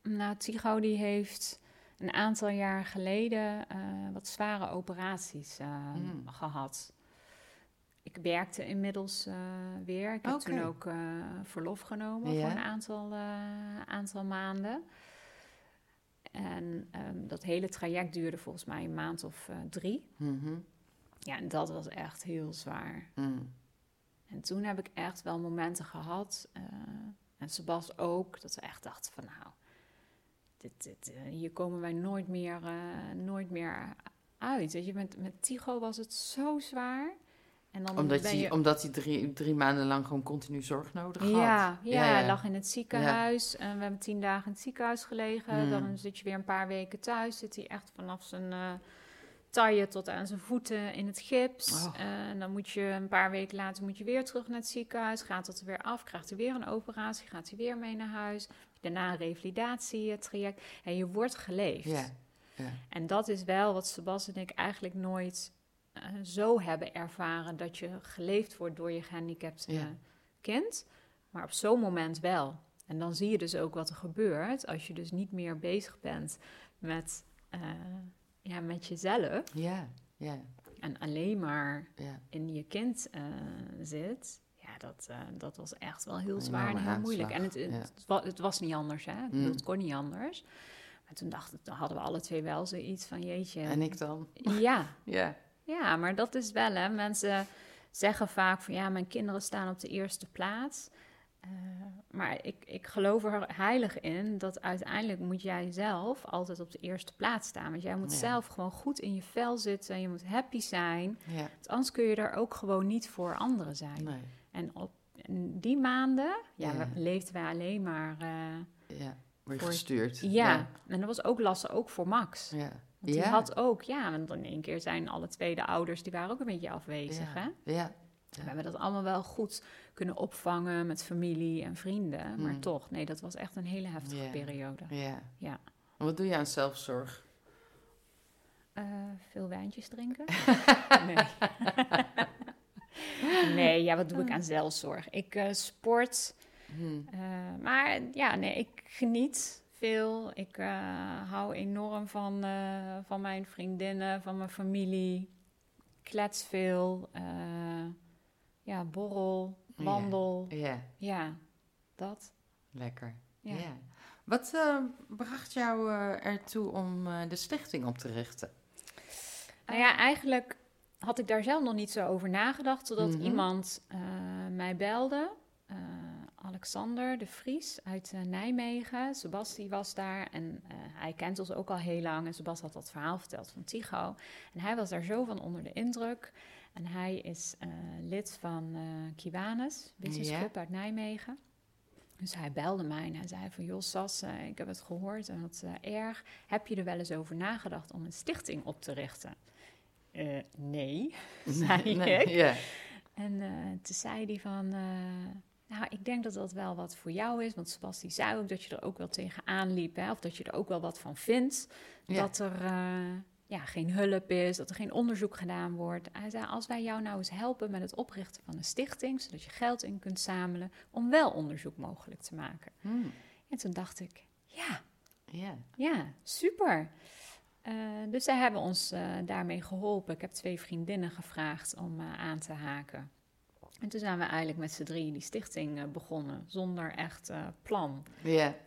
nou, Tigo die heeft een aantal jaar geleden eh, wat zware operaties eh, Mm. gehad. Ik werkte inmiddels eh, weer. Ik heb toen ook verlof genomen Ja. voor een aantal, aantal maanden. En ehm, dat hele traject duurde volgens mij een maand of eh, drie. Mhm. Ja, en dat was echt heel zwaar. Mm. En toen heb ik echt wel momenten gehad, eh, en Sebas ook, dat we echt dachten van nou, dit, dit, eh, hier komen wij nooit meer, nooit meer uit. Weet je, met, met Tigo was het zo zwaar. En dan Omdat ben hij, omdat hij drie, drie maanden lang gewoon continu zorg nodig had. Ja, ja, Ja, ja. hij lag in het ziekenhuis. En we hebben tien dagen in het ziekenhuis gelegen. Hmm. Dan zit je weer een paar weken thuis. Zit hij echt vanaf zijn eh taille tot aan zijn voeten in het gips. Oh. En dan moet je een paar weken later moet je weer terug naar het ziekenhuis. Gaat dat er weer af, krijgt hij weer een operatie, gaat hij weer mee naar huis. Daarna een revalidatietraject. En je wordt geleefd. Ja, ja. En dat is wel wat Sebas en ik eigenlijk nooit eh, zo hebben ervaren... dat je geleefd wordt door je gehandicapte Ja. kind. Maar op zo'n moment wel. En dan zie je dus ook wat er gebeurt... als je dus niet meer bezig bent met, eh, ja, met jezelf. ja, ja. en alleen maar Ja. in je kind eh, zit, ja, dat, eh, dat was echt wel heel zwaar en heel moeilijk. En het, het, wa- het was niet anders, hè? Mm. Het kon niet anders. Maar toen dachten, hadden we alle twee wel zoiets van, jeetje. En ik dan? Ja, Ja. Ja, maar dat is wel, hè. Mensen zeggen vaak van, ja, mijn kinderen staan op de eerste plaats. Eh, maar ik, ik geloof er heilig in dat uiteindelijk moet jij zelf altijd op de eerste plaats staan. Want jij moet Ja. zelf gewoon goed in je vel zitten. Je moet happy zijn. Ja. Want anders kun je er ook gewoon niet voor anderen zijn. Nee. En op die maanden ja, Ja. leefden wij alleen maar... eh, Ja. Word je Voor- gestuurd? ja. en dat was ook lastig, ook voor Max. Ja. Want die Ja. had ook, ja, want in één keer zijn alle twee de ouders, die waren ook een beetje afwezig, hè? Ja. Ja. We hebben dat allemaal wel goed kunnen opvangen met familie en vrienden. Maar Mm. toch, nee, dat was echt een hele heftige Ja. periode. Ja. Ja. En Wat doe je aan zelfzorg? Eh, veel wijntjes drinken? nee. nee, ja, wat doe ik aan zelfzorg? Ik eh, sport. Hm. eh, maar ja, nee, ik geniet veel. Ik eh, hou enorm van, eh, van mijn vriendinnen, van mijn familie. Klets veel. eh, ja, borrel, Ja. wandel. Ja. Ja, dat. Lekker. Ja. Wat bracht jou ertoe om de stichting op te richten? Nou ja, eigenlijk had ik daar zelf nog niet zo over nagedacht. Totdat Mhm. iemand mij belde. Alexander de Vries uit eh, Nijmegen. Sebasti was daar en eh, hij kent ons ook al heel lang. En Sebas had dat verhaal verteld van Tycho. En hij was daar zo van onder de indruk. En hij is eh, lid van eh Kiwanis, Business Ja. Club uit Nijmegen. Dus hij belde mij en hij zei van... joh Sas, ik heb het gehoord en eh, erg. Heb je er wel eens over nagedacht om een stichting op te richten? Nee, zei ik. En toen zei hij van... nou, ik denk dat dat wel wat voor jou is. Want Sebastie zei ook dat je er ook wel tegenaan liep. Hè? Of dat je er ook wel wat van vindt. Ja. Dat er eh, ja, geen hulp is, dat er geen onderzoek gedaan wordt. Hij zei, als wij jou nou eens helpen met het oprichten van een stichting... zodat je geld in kunt zamelen om wel onderzoek mogelijk te maken. Hm. En toen dacht ik, ja, Ja. ja, super. Eh, dus zij hebben ons eh, daarmee geholpen. Ik heb twee vriendinnen gevraagd om aan te haken. En toen zijn we eigenlijk met z'n drie die stichting eh, begonnen, zonder echt eh, plan.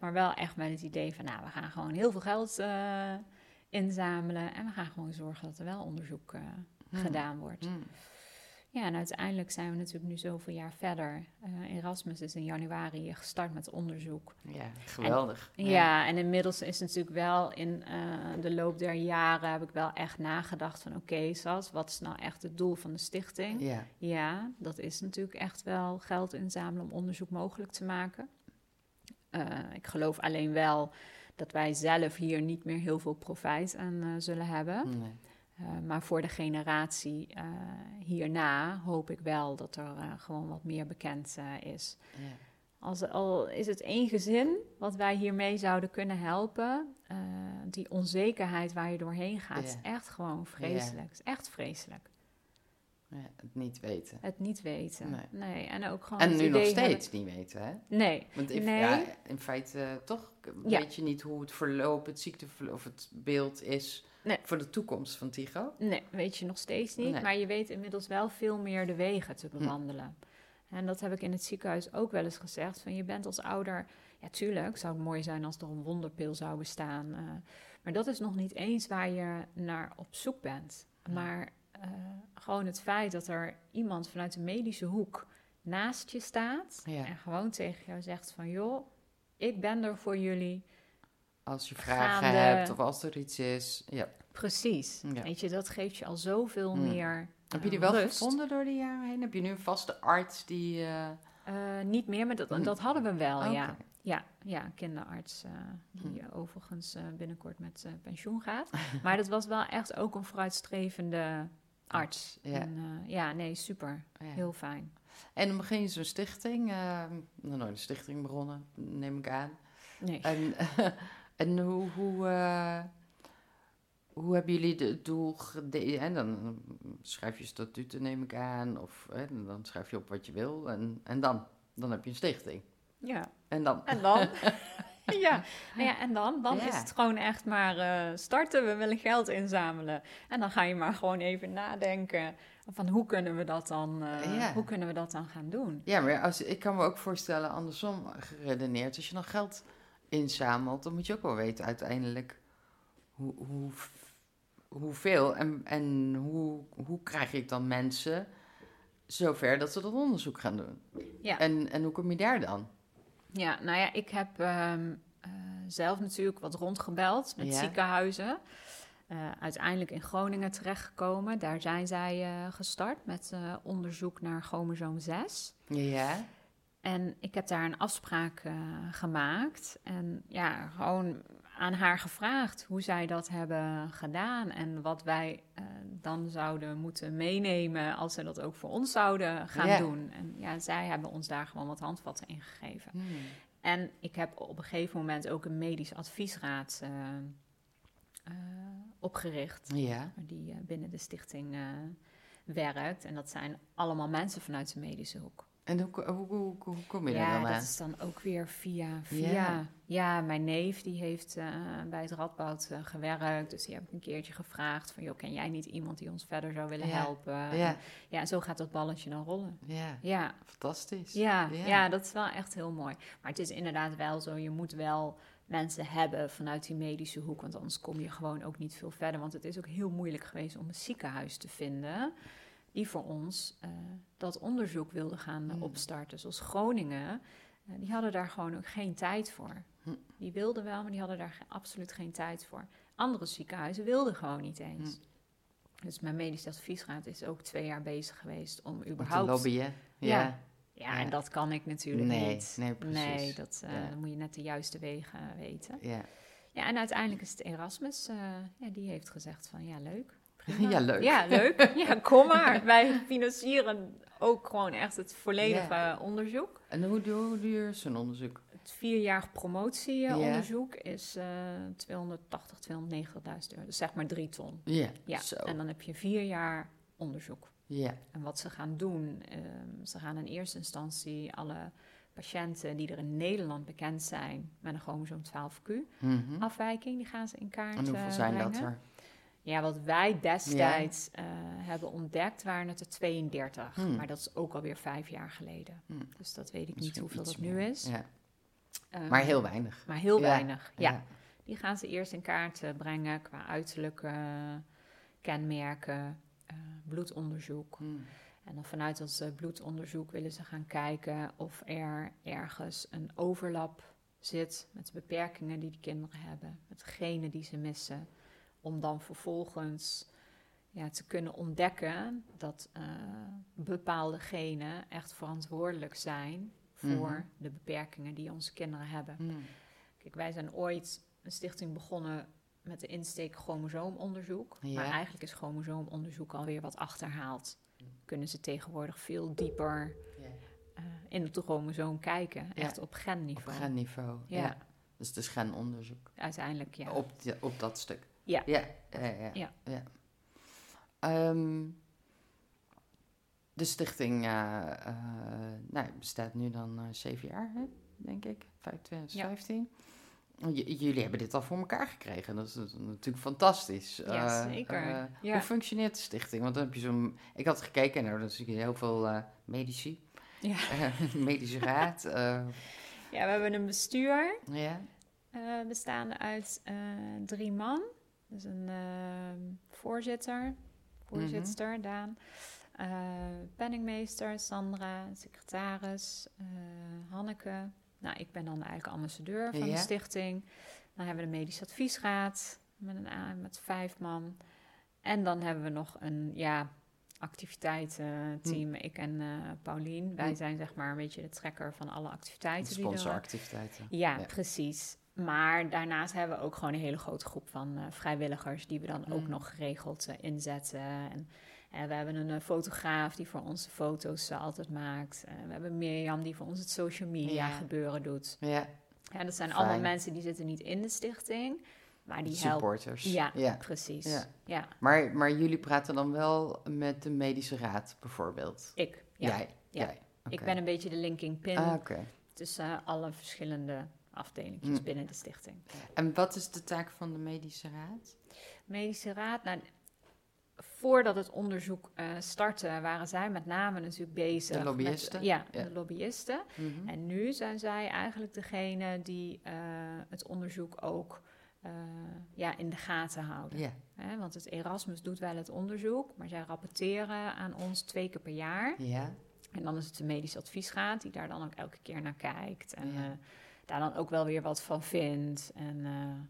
Maar wel echt met het idee van, nou, we gaan gewoon heel veel geld eh, inzamelen. En we gaan gewoon zorgen dat er wel onderzoek eh, Hm. gedaan wordt. Hm. Ja, en uiteindelijk zijn we natuurlijk nu zoveel jaar verder. Eh, Erasmus is in januari gestart met onderzoek. Ja, geweldig. Ja. en inmiddels is natuurlijk wel in eh, de loop der jaren heb ik wel echt nagedacht van oké, Sas, wat is nou echt het doel van de stichting? Ja. Ja, dat is natuurlijk echt wel geld inzamelen om onderzoek mogelijk te maken. Eh, ik geloof alleen wel dat wij zelf hier niet meer heel veel profijt aan zullen hebben. Nee. Eh, maar voor de generatie eh, hierna hoop ik wel dat er eh, gewoon wat meer bekend is. Ja. Als, al is het één gezin wat wij hiermee zouden kunnen helpen, die onzekerheid waar je doorheen gaat, Ja. is echt gewoon vreselijk. is echt vreselijk. Ja, het niet weten. Het niet weten. Nee. Nee. En ook gewoon. En nu nog steeds niet weten, hè? Nee. Want in, Nee. in feite toch weet je niet hoe het verloop, het ziekteverloop, of het beeld is Nee. voor de toekomst van Tigo. Nee, weet je nog steeds niet. Nee. Maar je weet inmiddels wel veel meer de wegen te bewandelen. En dat heb ik in het ziekenhuis ook wel eens gezegd. Van je bent als ouder. Ja, tuurlijk zou het mooi zijn als er een wonderpil zou bestaan. eh, maar dat is nog niet eens waar je naar op zoek bent. Maar eh, gewoon het feit dat er iemand vanuit de medische hoek naast je staat. Ja. En gewoon tegen jou zegt van joh, ik ben er voor jullie. Als je vragen Gaande- hebt of als er iets is. Ja. Precies. Ja. Weet je, dat geeft je al zoveel Hmm. meer. Heb je eh, die wel rust. gevonden door de jaren heen? Heb je nu een vaste arts die... eh, Eh, niet meer, maar dat, Hmm. dat hadden we wel, ja. Ja, ja, kinderarts eh, die Hmm. eh, overigens eh, binnenkort met eh, pensioen gaat. maar dat was wel echt ook een vooruitstrevende arts. Ja. En, eh, ja, nee, super. Ja. Heel fijn. En dan begin je zo'n stichting. eh nou, nooit een stichting begonnen, neem ik aan. Nee. En, en hoe, hoe, eh, hoe hebben jullie de- het doel gedaan? En dan schrijf je statuten, neem ik aan. Of hè, dan schrijf je op wat je wil. En, en dan, dan heb je een stichting. Ja, En dan? en dan? ja. Nou ja, en dan? Dan Ja. is het gewoon echt maar eh, starten. We willen geld inzamelen. En dan ga je maar gewoon even nadenken van hoe kunnen we dat dan, eh, Ja. hoe kunnen we dat dan gaan doen? Ja, maar als, ik kan me ook voorstellen, andersom geredeneerd, als je dan geld inzamelt, dan moet je ook wel weten uiteindelijk hoe, hoe, hoeveel en, en hoe, hoe krijg ik dan mensen zover dat ze dat onderzoek gaan doen. Ja. En, en hoe kom je daar dan? Ja, nou ja, ik heb ehm, eh, zelf natuurlijk wat rondgebeld met Ja. ziekenhuizen. Eh, uiteindelijk in Groningen terechtgekomen. Daar zijn zij eh, gestart met onderzoek naar chromosoom 6. Ja, En ik heb daar een afspraak eh, gemaakt. En ja, gewoon aan haar gevraagd hoe zij dat hebben gedaan. En wat wij eh, dan zouden moeten meenemen als ze dat ook voor ons zouden gaan doen. En ja, zij hebben ons daar gewoon wat handvatten in gegeven. Hmm. En ik heb op een gegeven moment ook een medisch adviesraad eh, opgericht. Die binnen de stichting werkt. En dat zijn allemaal mensen vanuit de medische hoek. En hoe, hoe, hoe, hoe kom je daar Ja, dan dat aan? is dan ook weer via. via Ja. ja. mijn neef die heeft eh, bij het Radboud eh, gewerkt. Dus die heb ik een keertje gevraagd van... joh, ken jij niet iemand die ons verder zou willen Ja. helpen? Ja, En ja, en zo gaat dat balletje dan rollen. ja, Ja, fantastisch. ja, Ja. ja. dat is wel echt heel mooi. Maar het is inderdaad wel zo, je moet wel mensen hebben vanuit die medische hoek, want anders kom je gewoon ook niet veel verder. Want het is ook heel moeilijk geweest om een ziekenhuis te vinden die voor ons eh, dat onderzoek wilde gaan Hmm. opstarten. Zoals Groningen, eh, die hadden daar gewoon ook geen tijd voor. Hm. Die wilden wel, maar die hadden daar ge- absoluut geen tijd voor. Andere ziekenhuizen wilden gewoon niet eens. Dus mijn medisch adviesraad is ook twee jaar bezig geweest om Om te überhaupt lobbyen. Ja. Ja. en dat kan ik natuurlijk Nee, niet. nee, precies. Nee, dat, eh, Ja. dan moet je net de juiste wegen weten. Ja. Ja, en uiteindelijk is het Erasmus, ja, die heeft gezegd van ja, leuk. Prima. Ja, leuk. Ja, leuk. Ja, kom maar. Wij financieren ook gewoon echt het volledige Ja. onderzoek. En hoe, duur is zo'n onderzoek? Het vierjarig promotieonderzoek Ja. is eh 280, 290.000 euro. Dus zeg maar drie ton. Ja, Ja, zo. en dan heb je vier jaar onderzoek. Ja, En wat ze gaan doen, ehm, ze gaan in eerste instantie alle patiënten die er in Nederland bekend zijn met een chromosoom 12q Mhm. afwijking, die gaan ze in kaart En hoeveel eh, zijn brengen. dat er? Ja, wat wij destijds eh, hebben ontdekt waren het er 32, Hmm. maar dat is ook alweer vijf jaar geleden. Hmm. Dus dat weet ik niet hoeveel dat nu is. Ja. Eh, Maar heel weinig. maar heel Ja, weinig, ja. Die gaan ze eerst in kaart eh, brengen qua uiterlijke kenmerken, eh, bloedonderzoek. Hmm. En dan vanuit dat bloedonderzoek willen ze gaan kijken of er ergens een overlap zit met de beperkingen die de kinderen hebben, met de genen die ze missen, om dan vervolgens ja, te kunnen ontdekken dat eh, bepaalde genen echt verantwoordelijk zijn voor Mhm. de beperkingen die onze kinderen hebben. Hmm. Kijk, wij zijn ooit een stichting begonnen met de insteek chromosoomonderzoek. Ja. Maar eigenlijk is chromosoomonderzoek alweer wat achterhaald. Kunnen ze tegenwoordig veel dieper eh, in het chromosoom kijken. Ja. Echt op Op genniveau. genniveau. Ja. Ja. Dus het is genonderzoek. Uiteindelijk, ja. Op, op dat stuk. Ja. Ja, ja, ja. Ja. ja. Ehm, de stichting eh, eh, nou, bestaat nu dan eh, zeven jaar, hè, denk ik. Vijf- 2015. J- jullie hebben dit al voor elkaar gekregen. Dat is natuurlijk fantastisch. Ja, zeker. Ja. Hoe functioneert de stichting? Want dan heb je zo'n... Ik had gekeken, nou, dat is natuurlijk heel veel medici. Ja. Medische raad. ja, we hebben een bestuur ja. bestaande uit drie man. Dus een eh, voorzitter, voorzitster Daan, eh, penningmeester Sandra, secretaris eh, Hanneke. Nou, ik ben dan eigenlijk ambassadeur van Ja. de stichting. Dan hebben we de medisch adviesraad met, een, met vijf man. En dan hebben we nog een ja, activiteitenteam, ik en eh Paulien. Wij Hm. zijn zeg maar een beetje de trekker van alle activiteiten. Sponsoractiviteiten. ja, Ja. precies. Maar daarnaast hebben we ook gewoon een hele grote groep van eh, vrijwilligers die we dan ook Mm. nog geregeld eh, inzetten. En, en we hebben een eh, fotograaf die voor onze foto's eh, altijd maakt. Eh, we hebben Mirjam die voor ons het social media Ja. gebeuren doet. Ja, Ja, dat zijn Fijn. allemaal mensen die zitten niet in de stichting, maar die helpen. supporters. Ja, ja. precies. Ja. Ja. Maar, maar jullie praten dan wel met de medische raad bijvoorbeeld? ik. Ja. Jij? Jij. Ik ben een beetje de linking pin Ah, tussen alle verschillende afdelingjes Mm. binnen de stichting. En wat is de taak van de medische raad? Medische raad, nou, voordat het onderzoek eh, startte, waren zij met name natuurlijk bezig. De lobbyisten? Met, ja, Ja. de lobbyisten. Mhm. En nu zijn zij eigenlijk degene die eh, het onderzoek ook eh, ja, in de gaten houden. Ja, Hè, want het Erasmus doet wel het onderzoek, maar zij rapporteren aan ons twee keer per jaar. ja, En dan is het de medisch adviesraad die daar dan ook elke keer naar kijkt. En. Daar dan ook wel weer wat van vindt. En eh,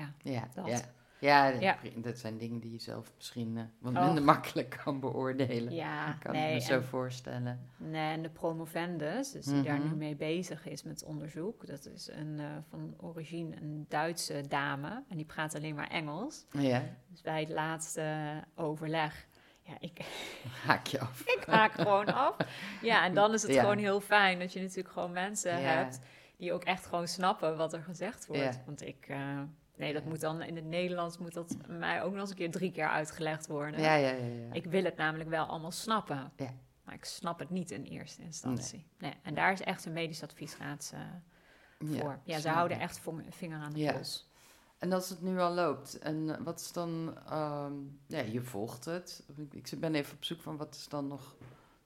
ja, ja, Dat. ja. Ja, Ja. dat zijn dingen die je zelf misschien eh, wat Oh. minder makkelijk kan beoordelen. ja Ik kan nee, me zo en- voorstellen. Nee, en de promovendus, dus die daar Mhm. nu mee bezig is met onderzoek, dat is een, eh, van origine een Duitse dame en die praat alleen maar Engels. Ja, Dus bij het laatste overleg, ja, ik, haak je af. ik haak gewoon af. Ja, en dan is het Ja. gewoon heel fijn dat je natuurlijk gewoon mensen Ja. hebt die ook echt gewoon snappen wat er gezegd wordt. Want ik, eh, nee, dat moet dan in het Nederlands, moet dat mij ook nog eens een keer drie keer uitgelegd worden. Ja, ja, ja. ja. Ik wil het namelijk wel allemaal snappen. Ja. Maar ik snap het niet in eerste instantie. Nee. En daar is echt een medisch adviesraad eh, voor. Ja, ze houden echt vinger aan de Ja. pols. En als het nu al loopt, en eh, wat is dan, ehm, ja, je volgt het. Ik- Ik ben even op zoek van wat is dan nog,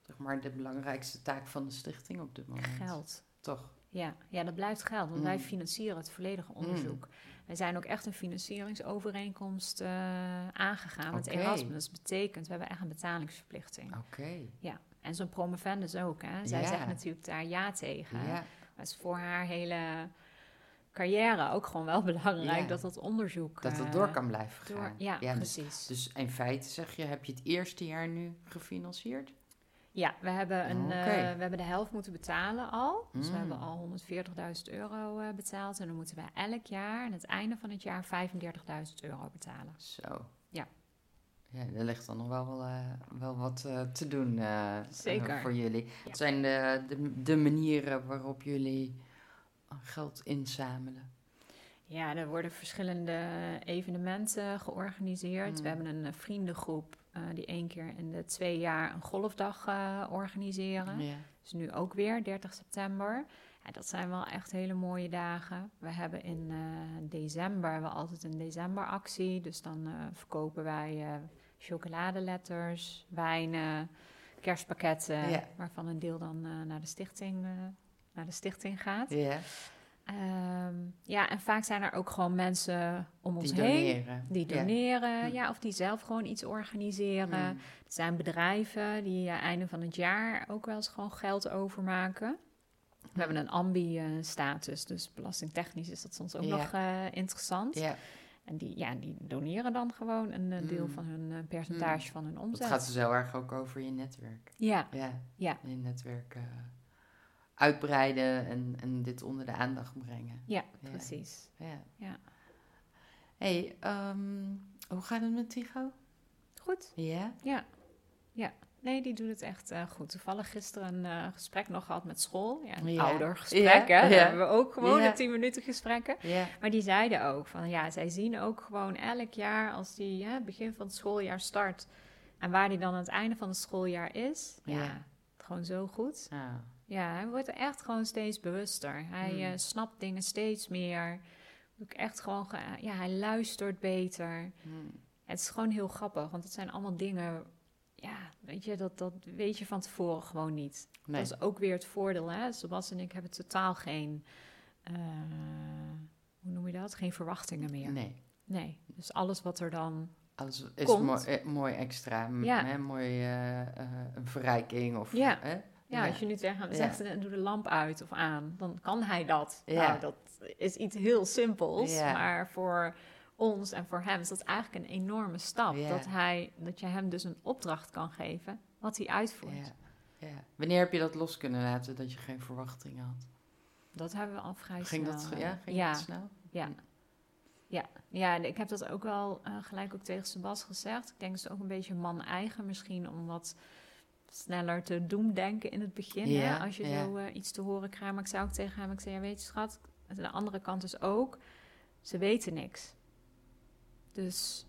zeg maar, de belangrijkste taak van de stichting op dit moment? Geld. Toch? Ja, ja, dat blijft geld, want Mm. wij financieren het volledige onderzoek. Wij zijn ook echt een financieringsovereenkomst eh, aangegaan met. Erasmus. Dat betekent, we hebben echt een betalingsverplichting. Oké. Ja, en zo'n promovendus ook. Hè. Zij Ja. zegt natuurlijk daar ja tegen. Ja, Maar het is voor haar hele carrière ook gewoon wel belangrijk Ja. dat dat onderzoek... dat het eh, door kan blijven door- gaan. ja, dus, precies. dus in feite zeg je, heb je het eerste jaar nu gefinancierd? Ja, we hebben, een, eh, we hebben de helft moeten betalen al. Dus we Mm. hebben al 140.000 euro eh, betaald. En dan moeten we elk jaar aan het einde van het jaar 35.000 euro betalen. Zo. Ja. Ja, er ligt dan nog wel, wel wat eh, te doen Zeker. voor jullie. Wat zijn de, de, de manieren waarop jullie geld inzamelen? Ja, er worden verschillende evenementen georganiseerd. Mm. We hebben een vriendengroep eh, die één keer in de twee jaar een golfdag eh, organiseren. Ja. Dus nu ook weer, 30 september. Ja, dat zijn wel echt hele mooie dagen. We hebben in eh, december, hebben we altijd een decemberactie. Dus dan verkopen wij chocoladeletters, wijnen, kerstpakketten. Ja. Waarvan een deel dan naar, de stichting, naar de stichting gaat. Ja, Ehm, ja, en vaak zijn er ook gewoon mensen om ons die heen. doneren. Die doneren, Hm. ja, of die zelf gewoon iets organiseren. Mm. Er zijn bedrijven die uh, einde van het jaar ook wel eens gewoon geld overmaken. We hebben een ambi-status, dus belastingtechnisch is dat soms ook Ja. nog eh, interessant. Ja, En die, ja, die doneren dan gewoon een eh, deel Mm. van hun percentage van hun omzet. gaat dus heel erg ook over je netwerk. Ja, Ja, je netwerk uitbreiden en, en dit onder de aandacht brengen. ja, Ja. precies. Ja. Ja. hey, ehm, hoe gaat het met Tigo? Goed, Ja? ja. Ja, nee, die doen het echt eh, goed. Toevallig gisteren een eh, gesprek nog gehad met school. Ja, een Ja. oudergesprek, Ja, hè. Daar ja. hebben we ook gewoon Ja. de 10 minuten gesprekken. Ja. Maar die zeiden ook van ja, zij zien ook gewoon elk jaar als die hè, begin van het schooljaar start en waar die dan aan het einde van het schooljaar is, ja, Ja. gewoon zo goed. Ah, Ja, hij wordt echt gewoon steeds bewuster. Hij Hmm. eh, snapt dingen steeds meer. Ook echt gewoon, ge- ja, hij luistert beter. hmm. Het is gewoon heel grappig, want het zijn allemaal dingen, ja, weet je, dat, dat weet je van tevoren gewoon niet. Nee. Dat is ook weer het voordeel, hè. Sebas en ik hebben totaal geen, eh, hoe noem je dat? Geen verwachtingen meer. nee. Nee, dus alles wat er dan... Alles is Komt. mooi, eh, mooi extra. Ja. Hè, mooi een verrijking. Of, Ja. Hè? Ja, Ja. als je nu tegen hem Ja. zegt, eh, doe de lamp uit of aan, dan kan hij dat. Ja. Nou, dat is iets heel simpels, Ja. maar voor ons en voor hem is dat eigenlijk een enorme stap. Ja. Dat, hij, dat je hem dus een opdracht kan geven, wat hij uitvoert. Ja. Ja. Wanneer heb je dat los kunnen laten dat je geen verwachtingen had? Dat hebben we al vrij Ging snel. dat, ja, ging ja, dat snel? Ja. Ja. ja, en ik heb dat ook wel eh, gelijk ook tegen Sebas gezegd. Ik denk het is ook een beetje man-eigen misschien om wat sneller te doen denken in het begin. Ja, hè, als je ja. zo eh, iets te horen krijgt. Maar ik zou ook tegen hem, ik zei, ja, weet je schat, aan de andere kant is ook, ze weten niks. Dus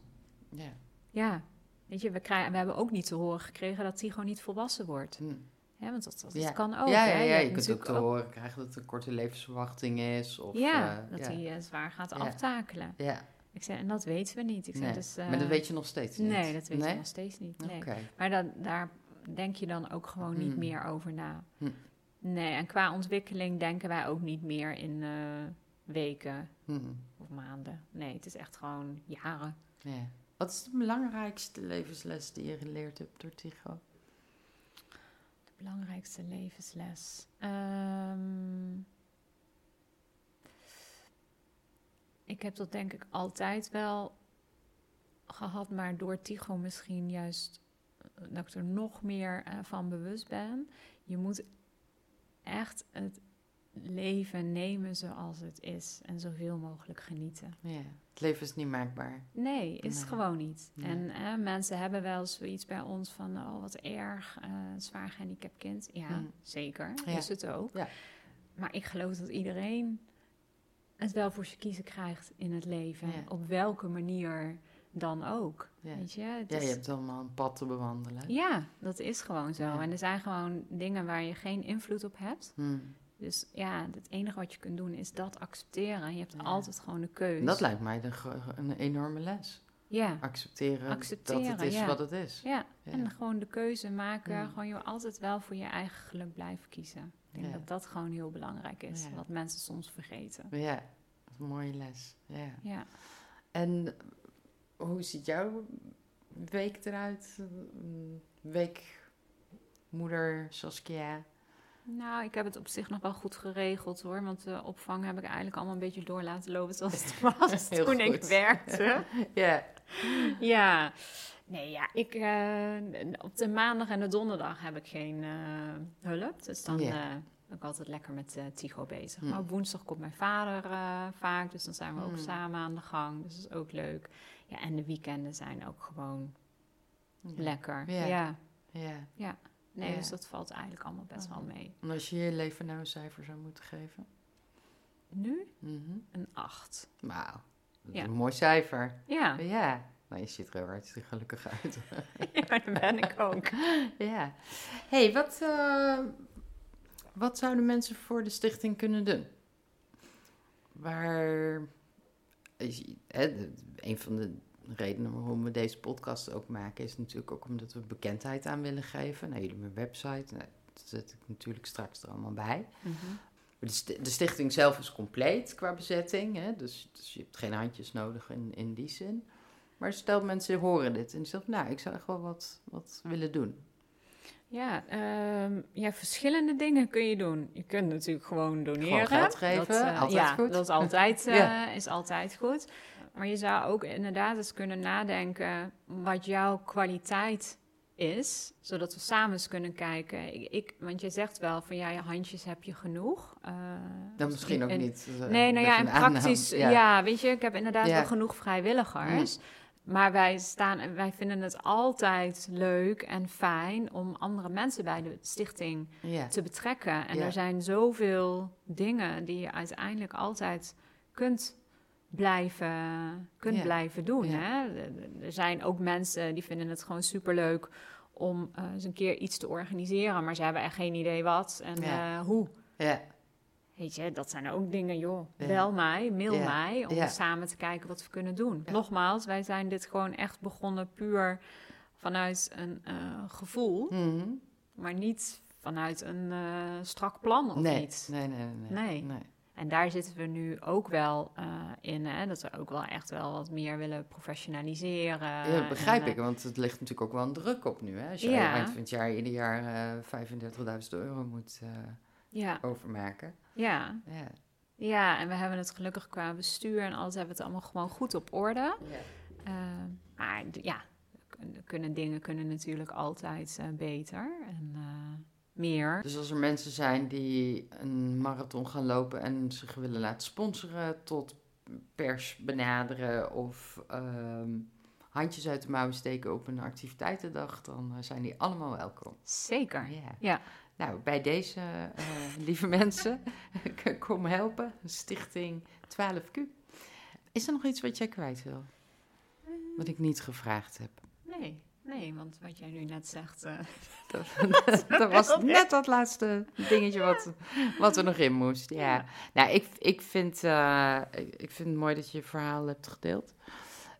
Ja. ja, weet je, we, krijgen, we hebben ook niet te horen gekregen dat hij gewoon niet volwassen wordt. Hm. Hè, want dat, dat, Ja. kan ook. ja, ja, Je ja, je kunt ook te horen krijgen dat het een korte levensverwachting is. Of, ja, eh, dat ja. hij eh, zwaar gaat Ja. aftakelen. Ja, Ik zei, en dat weten we niet. Ik zei, nee. dus, maar dat weet je nog steeds niet. Nee, dat weten Nee? we nog steeds niet. Nee. Maar dat, daar denk je dan ook gewoon niet Hmm. meer over na. Hm. Nee, en qua ontwikkeling denken wij ook niet meer in eh, weken Hm. of maanden. Nee, het is echt gewoon jaren. Ja. Wat is de belangrijkste levensles die je geleerd hebt door Tycho? De belangrijkste levensles. Ehm, ik heb dat denk ik altijd wel gehad, maar door Tycho misschien juist dat ik er nog meer eh, van bewust ben. Je moet echt het leven nemen zoals het is en zoveel mogelijk genieten. Ja. Het leven is niet maakbaar. Nee, is Nee. gewoon niet. Nee. En eh, mensen hebben wel zoiets bij ons van, oh wat erg, eh, zwaar gehandicapt kind. Ja, Mm. zeker, Ja. is het ook. Ja. Maar ik geloof dat iedereen het wel voor zijn kiezen krijgt in het leven. Ja. Op welke manier dan ook. Ja. Weet je? Het Ja, je is- hebt allemaal een pad te bewandelen. ja, dat is gewoon zo. Ja. En er zijn gewoon dingen waar je geen invloed op hebt. Hm. Dus ja, het enige wat je kunt doen is dat accepteren. Je hebt Ja. altijd gewoon de keuze. Dat lijkt mij de, een enorme les. Ja, Accepteren, dat Accepteren, het is wat het is. ja. En gewoon de keuze maken. Ja. Gewoon je altijd wel voor je eigen geluk blijven kiezen. Ik denk dat dat gewoon heel belangrijk is. Wat mensen soms vergeten. Ja, dat is een mooie les. Ja. Ja. En hoe ziet jouw week eruit? Week moeder Saskia. Nou, ik heb het op zich nog wel goed geregeld hoor. Want de opvang heb ik eigenlijk allemaal een beetje door laten lopen zoals het was toen ik goed. werkte. Ja. ja. Nee, ja, ik, eh, op de maandag en de donderdag heb ik geen eh, hulp. Dus dan eh, ben ik altijd lekker met Tycho bezig. Hm. Maar op woensdag komt mijn vader vaak. Dus dan zijn we ook Hm. samen aan de gang. Dus dat is ook leuk. Ja, en de weekenden zijn ook gewoon lekker. Ja. Ja. Ja. Nee, dus dat valt eigenlijk allemaal best wel mee. En als je je leven nou een cijfer zou moeten geven? Nu Mhm. een 8. Wauw, een mooi cijfer. Ja, Ja. Nou, je ziet er heel hartstikke gelukkig uit. ja dat ben ik ook. ja. hey, wat, eh, wat zouden mensen voor de stichting kunnen doen? Waar... een van de redenen waarom we deze podcast ook maken... is natuurlijk ook omdat we bekendheid aan willen geven. Nou, jullie hebben een website. Nou, dat zet ik natuurlijk straks er allemaal bij. Mhm. De, sti- de stichting zelf is compleet qua bezetting. Hè? Dus, dus je hebt geen handjes nodig in, in die zin. Maar stel mensen horen dit en die zeggen... nou, ik zou echt wel wat, wat willen doen. Ja, ehm, ja, verschillende dingen kun je doen. Je kunt natuurlijk gewoon doneren. Gewoon geld geven, Dat, eh, altijd ja, goed. dat is altijd, eh, Ja. is altijd goed. Maar je zou ook inderdaad eens kunnen nadenken wat jouw kwaliteit is, zodat we samen eens kunnen kijken. Ik, ik, want je zegt wel van ja, je handjes heb je genoeg. Eh, Dan dus misschien ook niet. Nee, nou ja, en praktisch, ja. weet je, ik heb inderdaad Ja. wel genoeg vrijwilligers. Maar wij staan wij vinden het altijd leuk en fijn om andere mensen bij de stichting te betrekken. En er zijn zoveel dingen die je uiteindelijk altijd kunt blijven, kunt blijven doen. Hè? Er- zijn ook mensen die vinden het gewoon superleuk om eh, eens een keer iets te organiseren, maar ze hebben echt geen idee wat en eh, hoe. Weet je, dat zijn ook dingen, joh. Ja. Bel mij, mail Ja. mij, om Ja. samen te kijken wat we kunnen doen. Nogmaals, wij zijn dit gewoon echt begonnen puur vanuit een eh, gevoel, Mhm. maar niet vanuit een eh, strak plan of nee. iets. Nee, nee, nee, nee. Nee. En daar zitten we nu ook wel eh, in, hè, dat we ook wel echt wel wat meer willen professionaliseren. Ja, dat begrijp en, ik, want het ligt natuurlijk ook wel een druk op nu. Hè? Als je eind van het jaar ieder jaar eh 35.000 euro moet Ja, overmaken. ja, Ja. ja, en we hebben het gelukkig qua bestuur en alles hebben we het allemaal gewoon goed op orde. Ja. Eh, maar ja, kun- kunnen, dingen kunnen natuurlijk altijd eh, beter en eh, meer. Dus als er mensen zijn die een marathon gaan lopen en zich willen laten sponsoren, tot pers benaderen of ehm, handjes uit de mouwen steken op een activiteitendag, dan zijn die allemaal welkom. Zeker. Ja. Ja. Nou, bij deze eh, lieve mensen, kom helpen. Stichting 12Q. Is er nog iets wat jij kwijt wil? Wat ik niet gevraagd heb? Nee, Nee, want wat jij nu net zegt. eh, Dat, dat was net dat laatste dingetje wat, wat er nog in moest. Ja. Ja. Nou, ik, ik, vind, eh, ik, ik vind het mooi dat je je verhaal hebt gedeeld.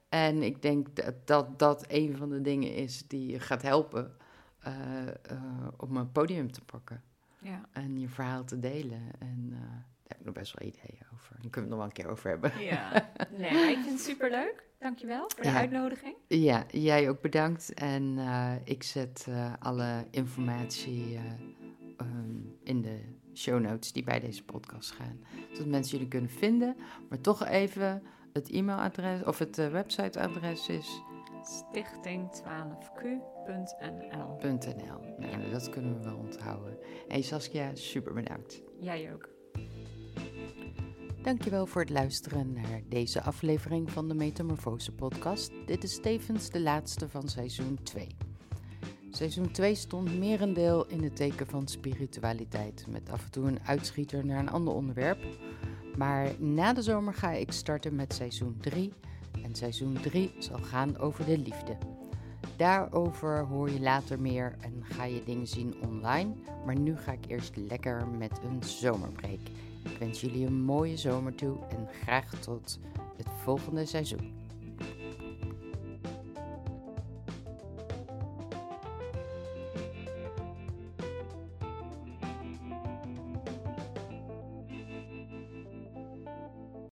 En ik denk dat dat, dat een van de dingen is die je gaat helpen eh, eh, om een podium te pakken. ja. En je verhaal te delen. En eh, daar heb ik nog best wel ideeën over. Daar kunnen we het nog wel een keer over hebben. ja. Nee, ik vind het superleuk. Dankjewel voor de Ja. uitnodiging. Ja, jij ook bedankt. En ik zet alle informatie eh, ehm, in de show notes die bij deze podcast gaan. Zodat mensen jullie kunnen vinden. Maar toch even het e-mailadres of het websiteadres is Stichting12q.nl. .nl. Nou, dat kunnen we wel onthouden. Hey Saskia, super bedankt. Jij ook. Dankjewel voor het luisteren naar deze aflevering van de Metamorfose podcast. Dit is tevens de laatste van seizoen 2. Seizoen 2 stond merendeel in het teken van spiritualiteit, met af en toe een uitschieter naar een ander onderwerp. Maar na de zomer ga ik starten met seizoen 3 en seizoen 3 zal gaan over de liefde. Daarover hoor je later meer en ga je dingen zien online, maar nu ga ik eerst lekker met een zomerbreak. Ik wens jullie een mooie zomer toe en graag tot het volgende seizoen.